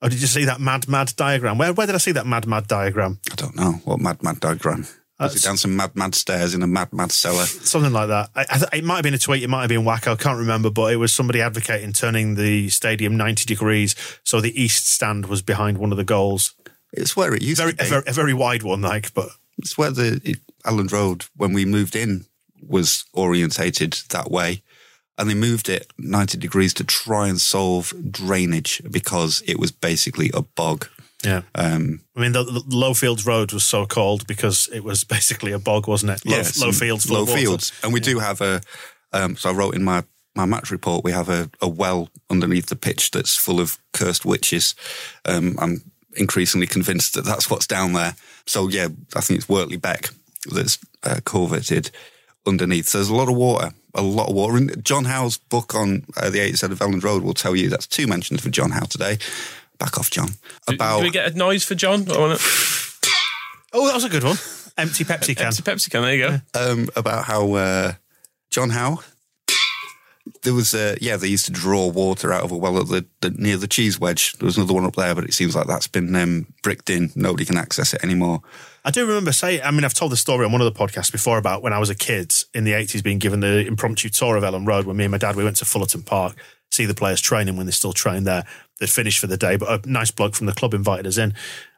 Oh, did you see that mad, mad diagram? Where, where did I see that mad, mad diagram? I don't know. What mad, mad diagram? Was it down some mad, mad stairs in a mad, mad cellar? Something like that. I, I, th- it might have been a tweet, it might have been WACCOE, I can't remember, but it was somebody advocating turning the stadium 90 degrees so the east stand was behind one of the goals. It's where it used Very, to a, be. very, a very wide one, like, but It's where the it, Elland Road, when we moved in, was orientated that way. And they moved it 90 degrees to try and solve drainage because it was basically a bog. Yeah. Um, I mean, the, the Lowfields Road was so called because it was basically a bog, wasn't it? Low, yeah, low fields, low fields. And we do have a, um, so I wrote in my, my match report, we have a, a well underneath the pitch that's full of cursed witches. Um, I'm increasingly convinced that that's what's down there. So yeah, I think it's Wortley Beck that's uh, coveted underneath. So there's a lot of water, a lot of water. And John Howe's book on uh, the 8 side of Elland Road will tell you that's two mentions for John Howe today. Back off, John. Do- About Do we get a noise for John? Want to, Oh, that was a good one. Empty Pepsi can. Pepsi, Pepsi can. There you go. um, about how uh, John Howe. There was, uh, yeah, they used to draw water out of a well at the, the near the cheese wedge. There was another one up there, but it seems like that's been um, bricked in. Nobody can access it anymore. I do remember saying, I mean, I've told the story on one of the podcasts before about when I was a kid in the 80s being given the impromptu tour of Elland Road when me and my dad, we went to Fullerton Park, see the players training when they still trained there. Finished for the day, but a nice bloke from the club invited us in,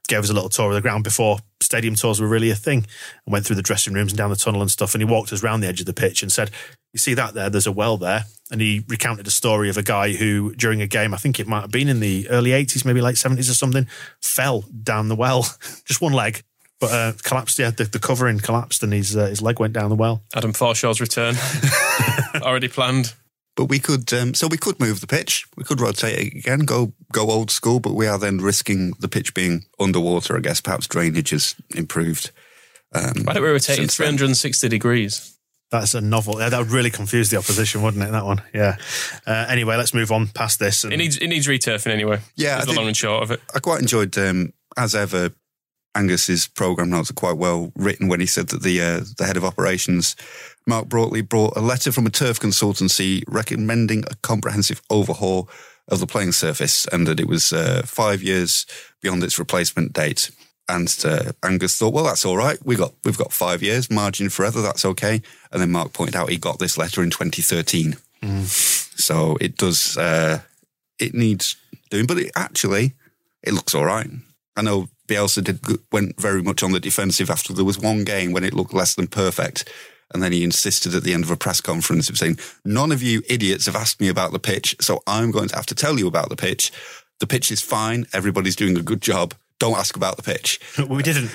gave us a little tour of the ground before stadium tours were really a thing and went through the dressing rooms and down the tunnel and stuff. And he walked us round the edge of the pitch and said, You see that there? There's a well there. And he recounted a story of a guy who, during a game, I think it might have been in the early 80s, maybe late 70s or something, fell down the well, just one leg. But uh, collapsed, yeah, the, the covering collapsed and his uh, his leg went down the well. Adam Forshaw's return already planned. But we could, um, so we could move the pitch. We could rotate it again, go go old school. But we are then risking the pitch being underwater. I guess perhaps drainage has improved. Um, Why don't we rotate it since then. 360 degrees? That's a novel. That would really confuse the opposition, wouldn't it? That one, yeah. Uh, anyway, let's move on past this. And It needs it needs returfing anyway. Yeah, I the did- long and short of it. I quite enjoyed, um, as ever, Angus's program notes are quite well written when he said that the uh, the head of operations, Mark Broadley, brought a letter from a turf consultancy recommending a comprehensive overhaul of the playing surface and that it was uh, five years beyond its replacement date. And uh, Angus thought, well, that's all right. We got we've got five years margin forever. That's okay. And then Mark pointed out he got this letter in 2013. So it does. Uh, it needs doing, but it actually it looks all right. I know Bielsa did went very much on the defensive after there was one game when it looked less than perfect, and then he insisted at the end of a press conference of saying, "None of you idiots have asked me about the pitch, so I'm going to have to tell you about the pitch. The pitch is fine. Everybody's doing a good job. Don't ask about the pitch." we didn't.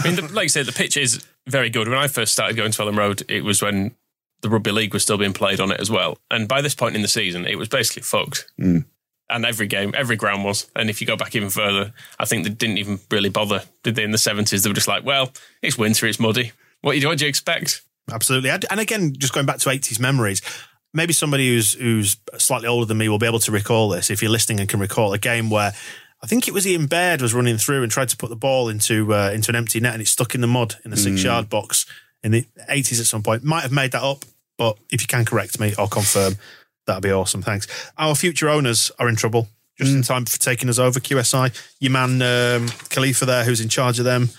I mean, the, like I said, the pitch is very good. When I first started going to Elland Road, it was when the rugby league was still being played on it as well. And by this point in the season, it was basically fucked. Mm. And every game, every ground was. And if you go back even further, I think they didn't even really bother, did they? In the seventies, they were just like, "Well, it's winter, it's muddy. What do you, what do you expect?" Absolutely. And again, just going back to 80s memories, maybe somebody who's who's slightly older than me will be able to recall this if you're listening and can recall a game where I think it was Ian Baird was running through and tried to put the ball into uh, into an empty net and it stuck in the mud in the six yard box in the 80s at some point. Might have made that up, but if you can correct me or confirm, That'd be awesome. Thanks. Our future owners are in trouble. Just in time for taking us over. QSI, your man um, Khalifa there, who's in charge of them.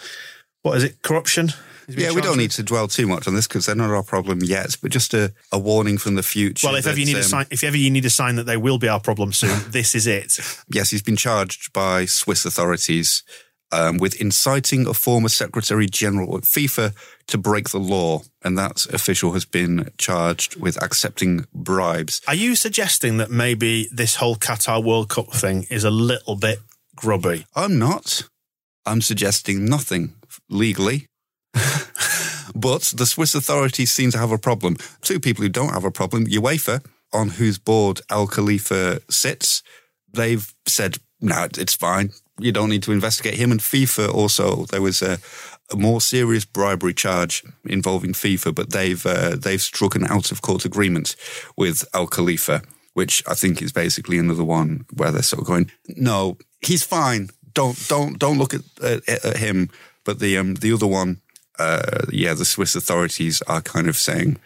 What is it? Corruption. Yeah, we don't need to dwell too much on this because they're not our problem yet. But just a, a warning from the future. Well, if ever you that, need a um, sign, if ever you need a sign that they will be our problem soon, this is it. Yes, he's been charged by Swiss authorities um, with inciting a former Secretary General of FIFA to break the law, and that official has been charged with accepting bribes. Are you suggesting that maybe this whole Qatar World Cup thing is a little bit grubby? I'm not. I'm suggesting nothing legally. but the Swiss authorities seem to have a problem. Two people who don't have a problem UEFA, on whose board Al Khalifa sits, they've said, no, it's fine. You don't need to investigate him. And FIFA also, there was a, a more serious bribery charge involving FIFA, but they've uh, they've struck an out of court agreement with Al Khalifa, which I think is basically another one where they're sort of going, no, he's fine. Don't don't don't look at at, at him. But the um the other one, uh, yeah, the Swiss authorities are kind of saying.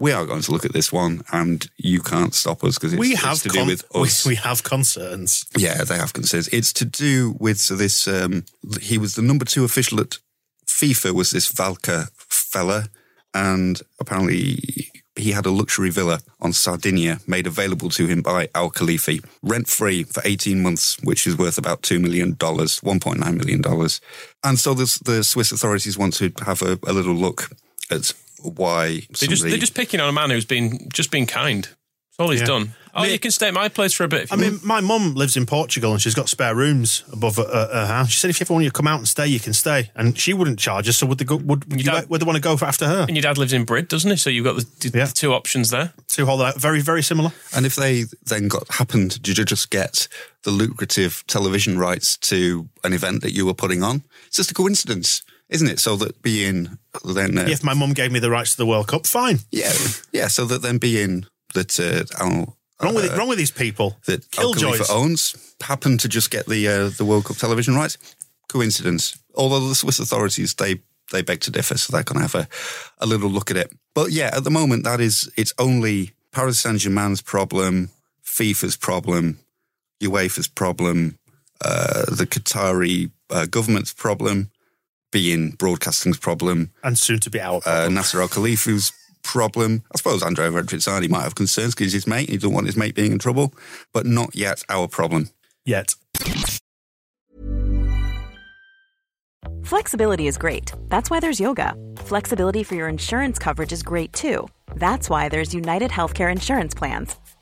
We are going to look at this one, and you can't stop us because it's, we it's have to con- do with we- us. we have concerns. Yeah, they have concerns. It's to do with so this. Um, he was the number two official at FIFA. Was this Valcke fella, and apparently he had a luxury villa on Sardinia made available to him by Al Khelaifi, rent free for eighteen months, which is worth about two million dollars, one point nine million dollars. And so the, the Swiss authorities want to have a, a little look at why They just, they're just picking on a man who's been just been kind. That's all he's Yeah. done. Oh, Me- you can stay at my place for a bit. If I mean, want. my mum lives in Portugal and she's got spare rooms above her, her, her house. She said if you ever want to come out and stay, you can stay. And she wouldn't charge us, so would they go? Would, would, you, don't- would they want to go for after her? and your dad lives in Brid, doesn't he? So you've got the, the Yeah. two options there. Two whole out, very very similar. And if they then got happened did you just get the lucrative television rights to an event that you were putting on, it's just a coincidence, isn't it? So that being then, uh, If my mum gave me the rights to the World Cup, fine. yeah, yeah. So that then being that uh, Al, Wrong with it, wrong with these people. that Killjoys. Owns happened to just get the uh, the World Cup television rights, coincidence. Although the Swiss authorities they they beg to differ, so they're going to have a, a little look at it. But yeah, at the moment that is it's only Paris Saint Germain's problem, FIFA's problem, UEFA's problem, uh, the Qatari uh, government's problem, beIN broadcasting's problem, and soon to be our uh. Nasser Al Khalifa's problem. I suppose Andrea Radrizzani might have concerns because he's his mate and he doesn't want his mate being in trouble, but not yet our problem. yet. Flexibility is great. That's why there's yoga. Flexibility for your insurance coverage is great too. That's why there's United Healthcare Insurance Plans.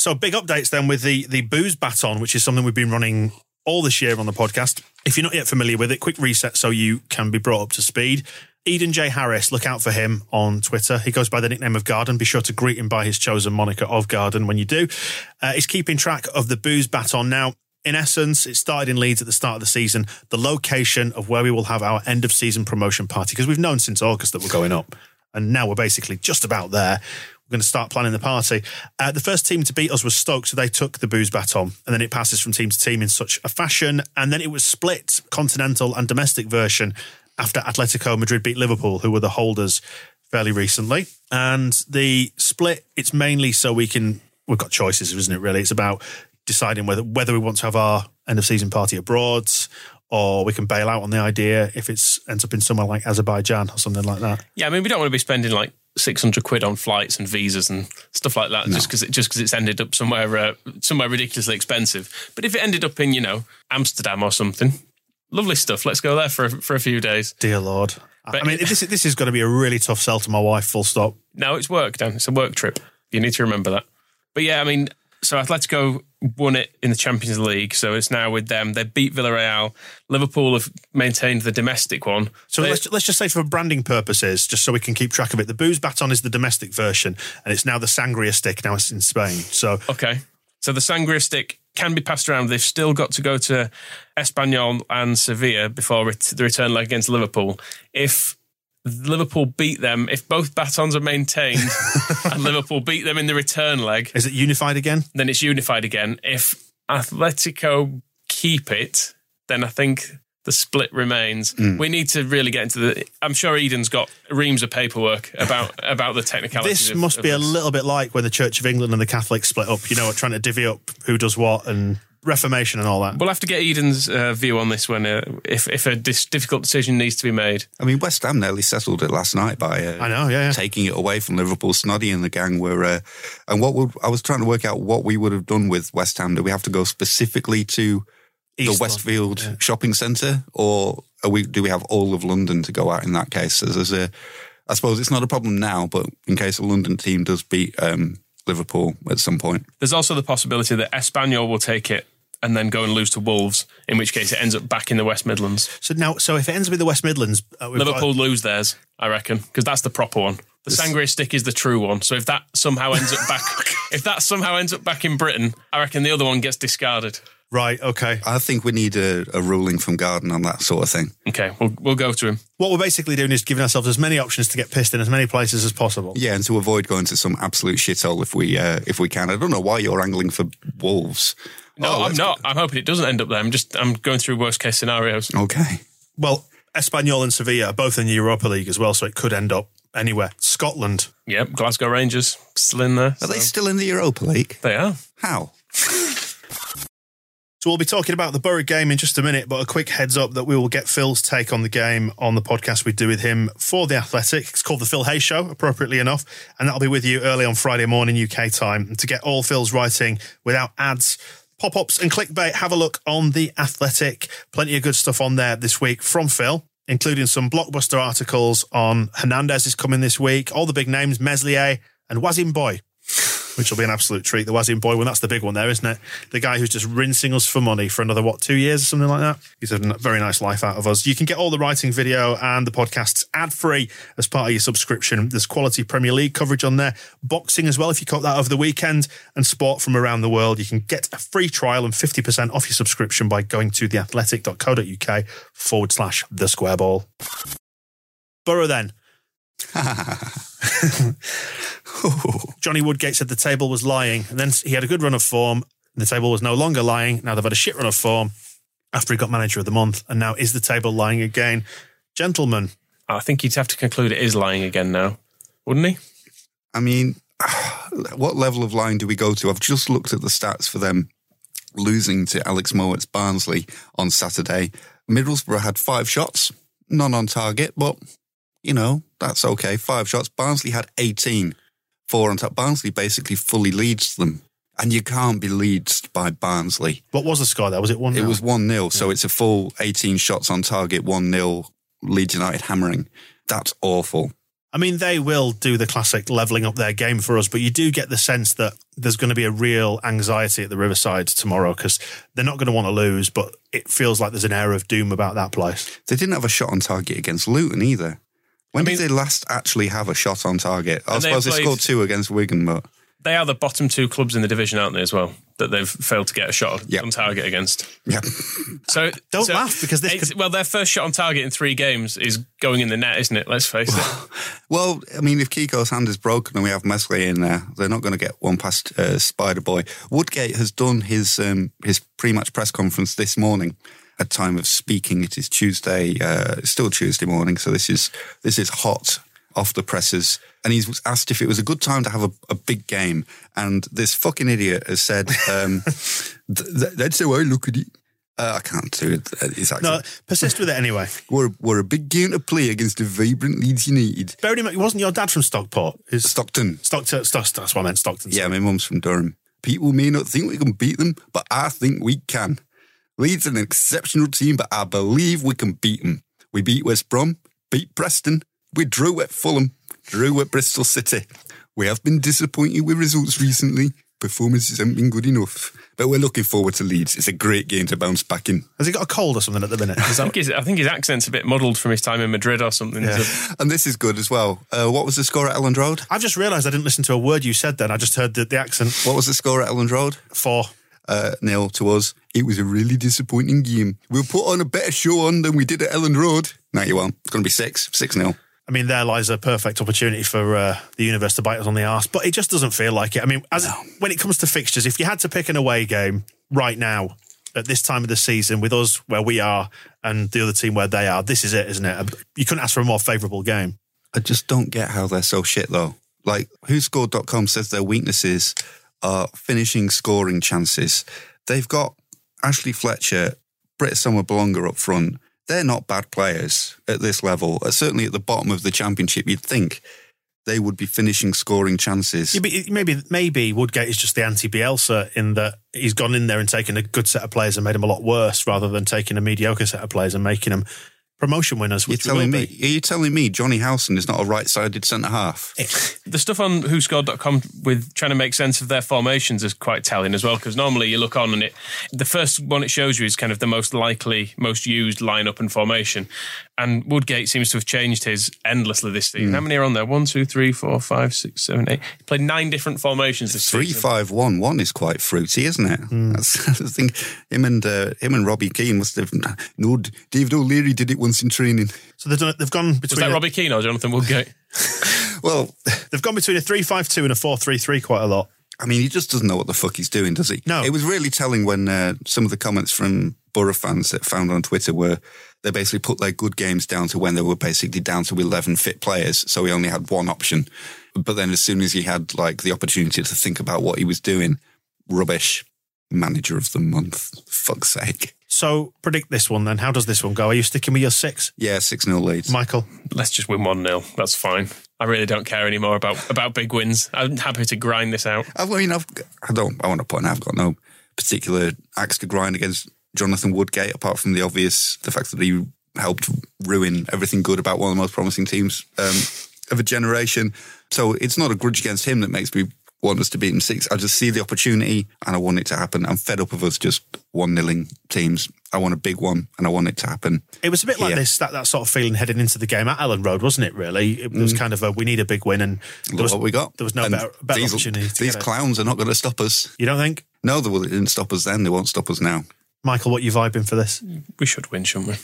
So big updates then with the the booze baton, which is something we've been running all this year on the podcast. If you're not yet familiar with it, quick reset so you can be brought up to speed. Eden J. Harris, look out for him on Twitter. He goes by the nickname of Garden. Be sure to greet him by his chosen moniker of Garden when you do. Uh, he's keeping track of the booze baton. Now, in essence, it started in Leeds at the start of the season, the location of where we will have our end of season promotion party, because we've known since August that we're going up. And now we're basically just about there. We're going to start planning the party. Uh, the first team to beat us was Stoke, so they took the booze baton, and then it passes from team to team in such a fashion. And then it was split continental and domestic version after Atletico Madrid beat Liverpool, who were the holders fairly recently. And the split, it's mainly so we can, we've got choices, isn't it, really? It's about deciding whether, whether we want to have our end of season party abroad or we can bail out on the idea if it ends up in somewhere like Azerbaijan or something like that. Yeah, I mean, we don't want to be spending like 600 quid on flights and visas and stuff like that No. just because it, just because it's ended up somewhere uh, somewhere ridiculously expensive. But if it ended up in, you know, Amsterdam or something, lovely stuff. Let's go there for a, for a few days. Dear Lord. But- I mean, this, this is going to be a really tough sell to my wife, full stop. No, it's work, Dan. It's a work trip. You need to remember that. But yeah, I mean, so Atletico won it in the Champions League, so it's now with them. They beat Villarreal. Liverpool have maintained the domestic one. So They- let's, let's just say for branding purposes, just so we can keep track of it, the booze baton is the domestic version, and it's now the sangria stick. Now it's in Spain. So Okay. So the sangria stick can be passed around. They've still got to go to Espanyol and Sevilla before ret- the return leg against Liverpool. If Liverpool beat them, if both batons are maintained and Liverpool beat them in the return leg, is it unified again? then it's unified again. If Atletico keep it, then I think the split remains. Mm. We need to really get into the. I'm sure Eden's got reams of paperwork about about the technicalities. This must of be a this. little bit like when the Church of England and the Catholics split up. You know, trying to divvy up who does what and Reformation and all that. We'll have to get Eden's uh, view on this when uh, if if a dis- difficult decision needs to be made. I mean, West Ham nearly settled it last night by uh, I know, yeah, yeah. taking it away from Liverpool. Snoddy and the gang were, uh, and what would I was trying to work out what we would have done with West Ham. Do we have to go specifically to East the Westfield shopping centre, or are we? Do we have all of London to go out in that case? So there's a, I suppose it's not a problem now, but in case a London team does beat um, Liverpool at some point, There's also the possibility that Espanyol will take it and then go and lose to Wolves, in which case it ends up back in the West Midlands. So now, so if it ends with the West Midlands, uh, we've got- Liverpool lose theirs, I reckon, because that's the proper one. The Sangria stick is the true one. So if that somehow ends up back, if that somehow ends up back in Britain, I reckon the other one gets discarded. right, okay. I think we need a, a ruling from Garden on that sort of thing. Okay, we'll we'll go to him. What we're basically doing is giving ourselves as many options to get pissed in as many places as possible. Yeah, and to avoid going to some absolute shithole if we uh, if we can. I don't know why you're angling for Wolves. No, Oh, I'm let's not. I'm hoping it doesn't end up there. I'm just I'm going through worst case scenarios. Okay. Well, Espanyol and Sevilla are both in the Europa League as well, so it could end up anywhere. Scotland. Yep, Glasgow Rangers still in there. Are so- they still in the Europa League? They are. How? So we'll be talking about the Borough game in just a minute, but a quick heads up that we will get Phil's take on the game on the podcast we do with him for the Athletic. It's called the Phil Hay Show, appropriately enough, and that'll be with you early on Friday morning UK time. And to get all Phil's writing without ads, pop-ups, and clickbait, have a look on the Athletic. Plenty of good stuff on there this week from Phil. Including some blockbuster articles on Hernandez is coming this week, all the big names, Meslier and Wazim Boy which will be an absolute treat. The Wazim boy one, that's the big one there, isn't it? The guy who's just rinsing us for money for another, what, two years or something like that? He's had a very nice life out of us. You can get all the writing video and the podcasts ad free as part of your subscription. There's quality Premier League coverage on there, boxing as well if you caught that over the weekend, and sport from around the world. You can get a free trial and 50% off your subscription by going to theathletic.co.uk forward slash the square ball. Borough then. Johnny Woodgate said the table was lying, and then he had a good run of form. The table was no longer lying. Now they've had a shit run of form after he got manager of the month, and now is the table lying again? Gentlemen, I think you'd have to conclude it is lying again now, wouldn't he? I mean, what level of lying do we go to? I've just looked at the stats for them losing to Alex Mowatt's Barnsley on Saturday. Middlesbrough had five shots, none on target, but you know, that's okay. Five shots. Barnsley had 18, four on top. Barnsley basically fully leads them. And you can't be leads by Barnsley. what was the score there? Was it one? It was 1 0, so it's a full 18 shots on target, 1 0 Leeds United hammering. That's awful. I mean, they will do the classic levelling up their game for us, but you do get the sense that there's going to be a real anxiety at the Riverside tomorrow because they're not going to want to lose, but it feels like there's an air of doom about that place. They didn't have a shot on target against Luton either. When I mean- did they last actually have a shot on target? I And they suppose they scored two against Wigan, but They are the bottom two clubs in the division, aren't they, as well? that they've failed to get a shot Yep. on target against. Yeah. So Don't so laugh, because this it's- could- well, their first shot on target in three games is going in the net, isn't it? Let's face it. Well, I mean, if Kiko's hand is broken and we have Meslier in there, they're not going to get one past uh, Spider Boy. Woodgate has done his um, his pre-match press conference this morning. At time of speaking, it is Tuesday, uh, still Tuesday morning, so this is this is hot off the presses. And he's asked if it was a good time to have a, a big game. And this fucking idiot has said, um, th- th- "That's how I look at it." Uh, I can't do it. It's actually, No, persist with it anyway. we're, we're a big game to play against a vibrant Leeds United. Bear in mind, it wasn't your dad from Stockport? Is Stockton. Stockton? Stock, that's what I meant. Stockton. Yeah, my mum's from Durham. People may not think we can beat them, but I think we can. Leeds are an exceptional team, but I believe we can beat them. We beat West Brom, beat Preston, we drew at Fulham, drew at Bristol City. We have been disappointed with results recently. Performances haven't been good enough, but we're looking forward to Leeds. It's a great game to bounce back in. Has he got a cold or something at the minute? Is I think, his, I think his accent's a bit muddled from his time in Madrid or something. Yeah. So- And this is good as well. Uh, what was the score at Elland Road? I've just realised I didn't listen to a word you said then. I just heard the, the accent What was the score at Elland Road? for. Uh, nil to us. It was a really disappointing game. We'll put on a better show on than we did at Elland Road. No, you won't. It's going to be six, six nil. I mean, there lies a perfect opportunity for uh, the universe to bite us on the ass, but it just doesn't feel like it. I mean, as when it comes to fixtures, if you had to pick an away game right now at this time of the season with us where we are and the other team where they are, this is it, isn't it? You couldn't ask for a more favourable game. I just don't get how they're so shit though. Like, whoscored.com says their weaknesses are finishing scoring chances. They've got Ashley Fletcher, Britt Assombalonga up front. They're not bad players at this level. Uh, Certainly at the bottom of the championship, you'd think they would be finishing scoring chances. Yeah, maybe maybe Woodgate is just the anti Bielsa in that he's gone in there and taken a good set of players and made them a lot worse rather than taking a mediocre set of players and making them promotion winners. You're Which we will telling me? be. Are you telling me Johnny Howson is not a right-sided centre half? Eh. the stuff on whoscored.com with trying to make sense of their formations is quite telling as well because normally you look on and it the first one it shows you is kind of the most likely most used lineup and formation and Woodgate seems to have changed his endlessly this season how many are on there one two three four five six seven eight he played nine different formations this Three season five one one is quite fruity, isn't it? That's, I think him and uh, him and Robbie Keane must have. No, David O'Leary did it once in training. So they've done they've gone was between that a- Robbie Keane or Jonathan Woodgate Well, they've gone between a three five two and a four three three quite a lot. I mean, he just doesn't know what the fuck he's doing, does he? No. It was really telling when uh, some of the comments from Borough fans that found on Twitter were they basically put their good games down to when they were basically down to 11 fit players. So he only had one option. But then as soon as he had like the opportunity to think about what he was doing, rubbish. Manager of the month. Fuck's sake. So predict this one then. How does this one go? Are you sticking with your six, Yeah, 6 0 leads. Michael? let's just win 1-0 that's fine I really don't care anymore about about big wins I'm happy to grind this out I mean, I've, I don't. I want to point out I've got no particular axe to grind against Jonathan Woodgate, apart from the obvious, the fact that he helped ruin everything good about one of the most promising teams um, of a generation. So it's not a grudge against him that makes me want us to beat them six. I just see the opportunity and I want it to happen. I'm fed up of us just one nilling teams. I want a big one and I want it to happen. It was a bit like this that, that sort of feeling heading into the game at Elland Road, wasn't it? Really, it was mm. kind of a we need a big win, and there Look was, what we got. There was no And better, better these, opportunity. To These get it. clowns are not going to stop us. You don't think, No, they will- they didn't stop us then. They won't stop us now. Michael? What you vibing for this? we should win shouldn't we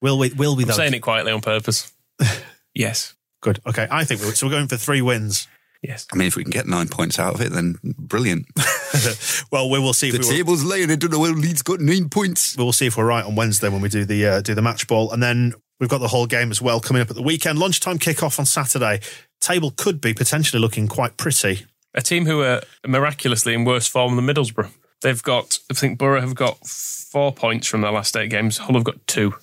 Will we? Will we? I'm Though? saying it quietly on purpose yes Good. Okay, I think we're, so. We're going for three wins. Yes I mean, if we can get nine points out of it, then brilliant. well, we will see if The we will, table's laying. I don't know where Leeds got nine points. we'll see if we're right on Wednesday when we do the uh, do the match ball, and then we've got the whole game as well coming up at the weekend. Lunchtime kickoff on Saturday. Table could be potentially looking quite pretty. a team who are miraculously in worse form than Middlesbrough. They've got, I think Borough have got four points from their last eight games. Hull have got two.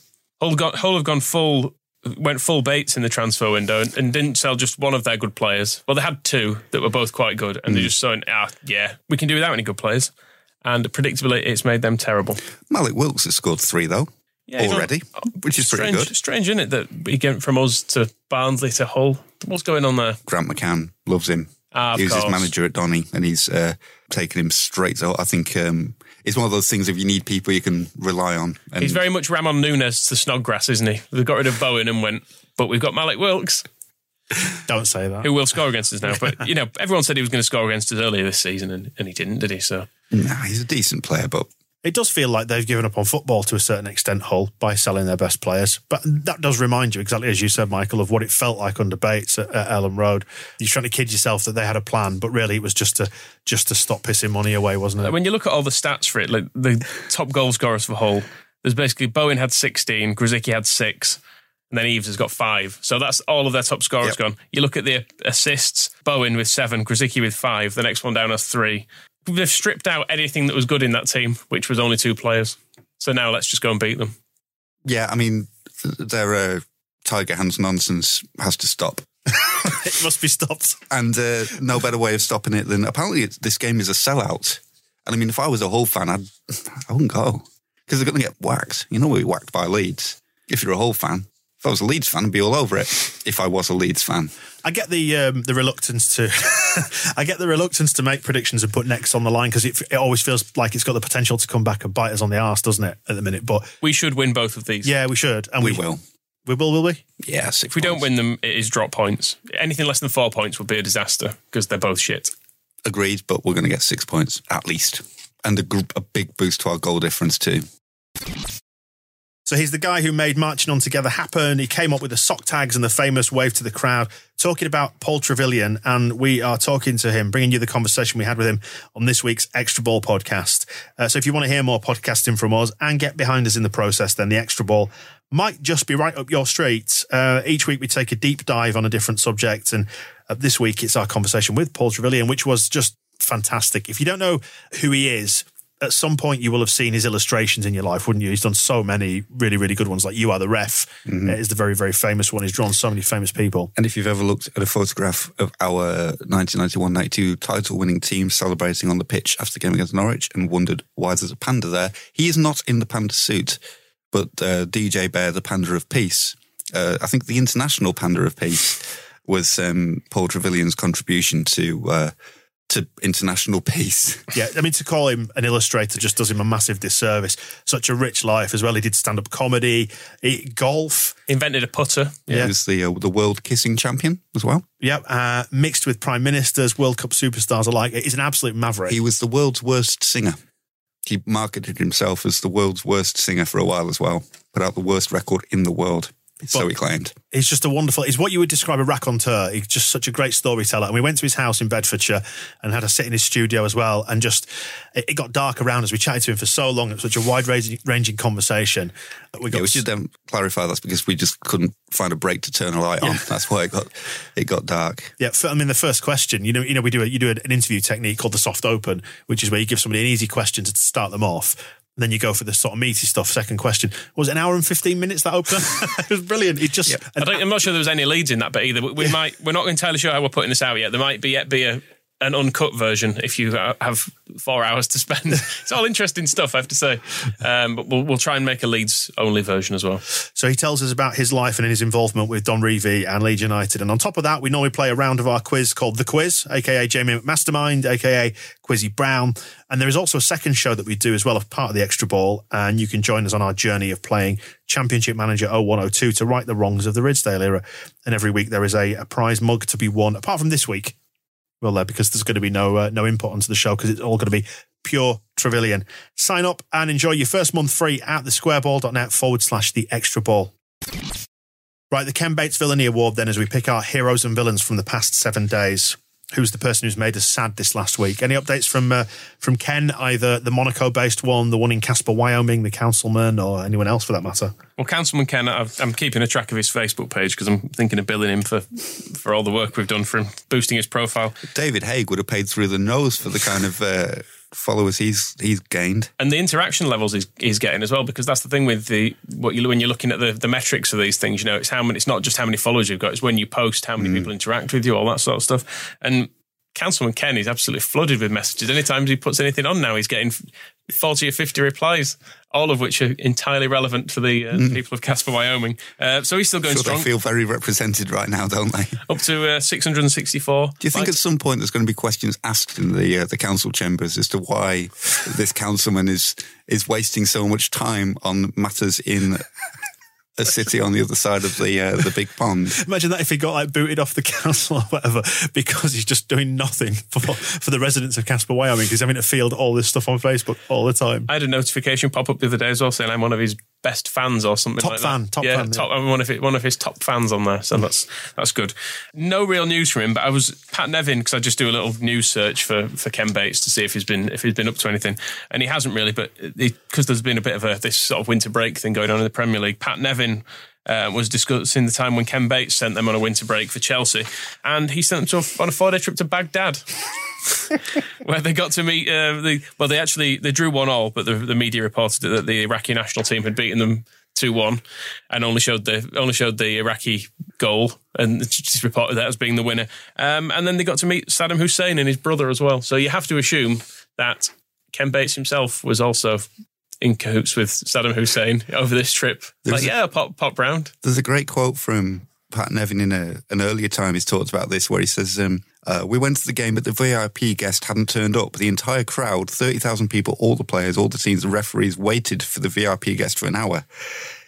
Hull got Hull have gone full, went full Bates in the transfer window and, and didn't sell just one of their good players. Well, they had two that were both quite good, and they just saw, ah, yeah, we can do without any good players. And predictably, it's made them terrible. Mallik Wilks has scored three though Yeah, he's already, which is pretty Strange, good. strange, isn't it, that he went from us to Barnsley to Hull? What's going on there? Grant McCann loves him. Ah, he was his manager at Donny, and he's uh, taken him straight. So I think um, it's one of those things. If you need people, you can rely on. And He's very much Ramon Nunes to Snodgrass, isn't he? They got rid of Bowen and went, but we've got Mallik Wilks, Don't say that. who will score against us now. But, you know, everyone said he was going to score against us earlier this season, and, and he didn't, did he? So Nah, he's a decent player, but It does feel like they've given up on football to a certain extent, Hull, by selling their best players. But that does remind you, exactly as you said, Michael, of what it felt like under Bates at, at Elland Road. You're trying to kid yourself that they had a plan, but really it was just to just to stop pissing money away, wasn't it? When you look at all the stats for it, like the top goal scorers for Hull, there's basically Bowen had 16, Grosicki had six, and then Eaves has got five. So that's all of their top scorers Yep. gone. You look at the assists, Bowen with seven, Grosicki with five, the next one down has three. They've stripped out anything that was good in that team, which was only two players. So now let's just go and beat them. yeah, I mean, their uh, Tiger Hands nonsense has to stop. it must be stopped. And uh, no better way of stopping it than apparently it's, this game is a sellout. And I mean, if I was a Hull fan, I'd, I wouldn't go because they're going to get whacked. You know, we'll be whacked by Leeds. If you're a Hull fan, if I was a Leeds fan, I'd be all over it. If I was a Leeds fan, I get the um, the reluctance to I get the reluctance to make predictions and put next on the line because it, it always feels like it's got the potential to come back and bite us on the arse, doesn't it? At the minute, but We should win both of these. yeah, we should, and we will. we will, will we? Yeah, If we don't win them, it is drop points. Anything less than four points would be a disaster because they're both shit. agreed, but we're going to get six points at least, and a, gr- a big boost to our goal difference too. So he's the guy who made marching on together happen. He came up with the sock tags and the famous wave to the crowd, talking about Paul Trevillion. And we are talking to him, bringing you the conversation we had with him on this week's Extra Ball podcast. Uh, so if you want to hear more podcasting from us and get behind us in the process, then the Extra Ball might just be right up your street. Uh, each week we take a deep dive on a different subject. And uh, this week it's our conversation with Paul Trevillion, which was just fantastic. If you don't know who he is, at some point you will have seen his illustrations in your life, wouldn't you? He's done so many really, really good ones. Like You Are the Ref uh, is the very, very famous one. He's drawn so many famous people. And if you've ever looked at a photograph of our 1991-92 title-winning team celebrating on the pitch after the game against Norwich and wondered why there's a panda there, he is not in the panda suit, but uh, DJ Bear, the panda of peace. Uh, I think the international panda of peace was um, Paul Trevillion's contribution to uh, to international peace. Yeah, I mean, to call him an illustrator just does him a massive disservice. Such a rich life as well. He did stand up comedy, he, golf. Invented a putter. He was the uh, the world kissing champion as well. Yeah, uh, mixed with prime ministers, World Cup superstars alike. He's an absolute maverick. He was the world's worst singer. He marketed himself as the world's worst singer for a while as well. Put out the worst record in the world. So he claimed. He's just a wonderful. He's what you would describe a raconteur. He's just such a great storyteller. And we went to his house in Bedfordshire and had a sit in his studio as well. And just it, it got dark around us. We chatted to him for so long. It was such a wide ranging, ranging conversation. We got Yeah, we should um, clarify that's because we just couldn't find a break to turn a light on. That's why it got it got dark. Yeah, I mean the first question. You know, you know, we do a, you do an interview technique called the soft open, which is where you give somebody an easy question to start them off. And then you go for the sort of meaty stuff. Second question was it an hour and fifteen minutes that opener. it was brilliant. It just I don't, I'm not sure there was any leads in that bit either. We, we might. We're not entirely sure how we're putting this out yet. There might be yet be a an uncut version if you have four hours to spend. it's all interesting stuff, I have to say. Um, but we'll, we'll try and make a Leeds only version as well. So he tells us about his life and his involvement with Don Revie and Leeds United. And on top of that, we normally play a round of our quiz called The Quiz, aka Jamie Mastermind, aka Quizzy Brown. And there is also a second show that we do as well as part of the Extra Ball. And you can join us on our journey of playing Championship Manager 0102 to right the wrongs of the Ridsdale era. And every week there is a, a prize mug to be won, apart from this week. Well, there because there's going to be no uh, no input onto the show because it's all going to be pure Trevillion. Sign up and enjoy your first month free at thesquareball.net forward slash the extra ball. Right, the Ken Bates Villainy Award then as we pick our heroes and villains from the past seven days. Who's the person who's made us sad this last week? Any updates from uh, from Ken, either the Monaco based one, the one in Casper, Wyoming, the councilman, or anyone else for that matter? Well, Councilman Ken, I've, I'm keeping a track of his Facebook page because I'm thinking of billing him for for all the work we've done for him, boosting his profile. David Haigh would have paid through the nose for the kind of uh, followers he's he's gained. and the interaction levels is, is getting as well because that's the thing with the what you when you're looking at the, the metrics of these things you know it's how many it's not just how many followers you've got it's when you post how many mm. people interact with you all that sort of stuff and Councilman Ken is absolutely flooded with messages. Anytime he puts anything on now he's getting 40 or 50 replies all of which are entirely relevant for the uh, people of Casper Wyoming. Uh, so he's still going So strong. they feel very represented right now, don't they? up to uh, 664 Do you think at some point there's going to be questions asked in the uh, the council chambers as to why this councilman is is wasting so much time on matters in a city on the other side of the uh, the big pond. Imagine that if he got like booted off the council or whatever because he's just doing nothing for for the residents of Casper, Wyoming. He's having to field all this stuff on Facebook all the time. I had a notification pop up the other day as well saying I'm one of his best fans or something Top like fan, that. top yeah, fan, yeah. top, I'm one of his, one of his top fans on there, so that's that's good. No real news from him, but I was Pat Nevin because I just do a little news search for for Ken Bates to see if he's been if he's been up to anything, and he hasn't really. But because there's been a bit of a this sort of winter break thing going on in the Premier League, Pat Nevin. Uh, was discussing the time when Ken Bates sent them on a winter break for Chelsea, and he sent them a, on a four-day trip to Baghdad, where they got to meet. Uh, the, well, they actually they drew one all, but the, the media reported that the Iraqi national team had beaten them two one, and only showed the only showed the Iraqi goal, and just reported that as being the winner. Um, and then they got to meet Saddam Hussein and his brother as well. So you have to assume that Ken Bates himself was also in cahoots with Saddam Hussein over this trip. There's like, a- yeah, pop pop round. There's a great quote from Pat Nevin in a, an earlier time. He's talked about this where he says, um, uh, "We went to the game, but the VIP guest hadn't turned up. The entire crowd, thirty thousand people, all the players, all the teams, the referees, waited for the VIP guest for an hour.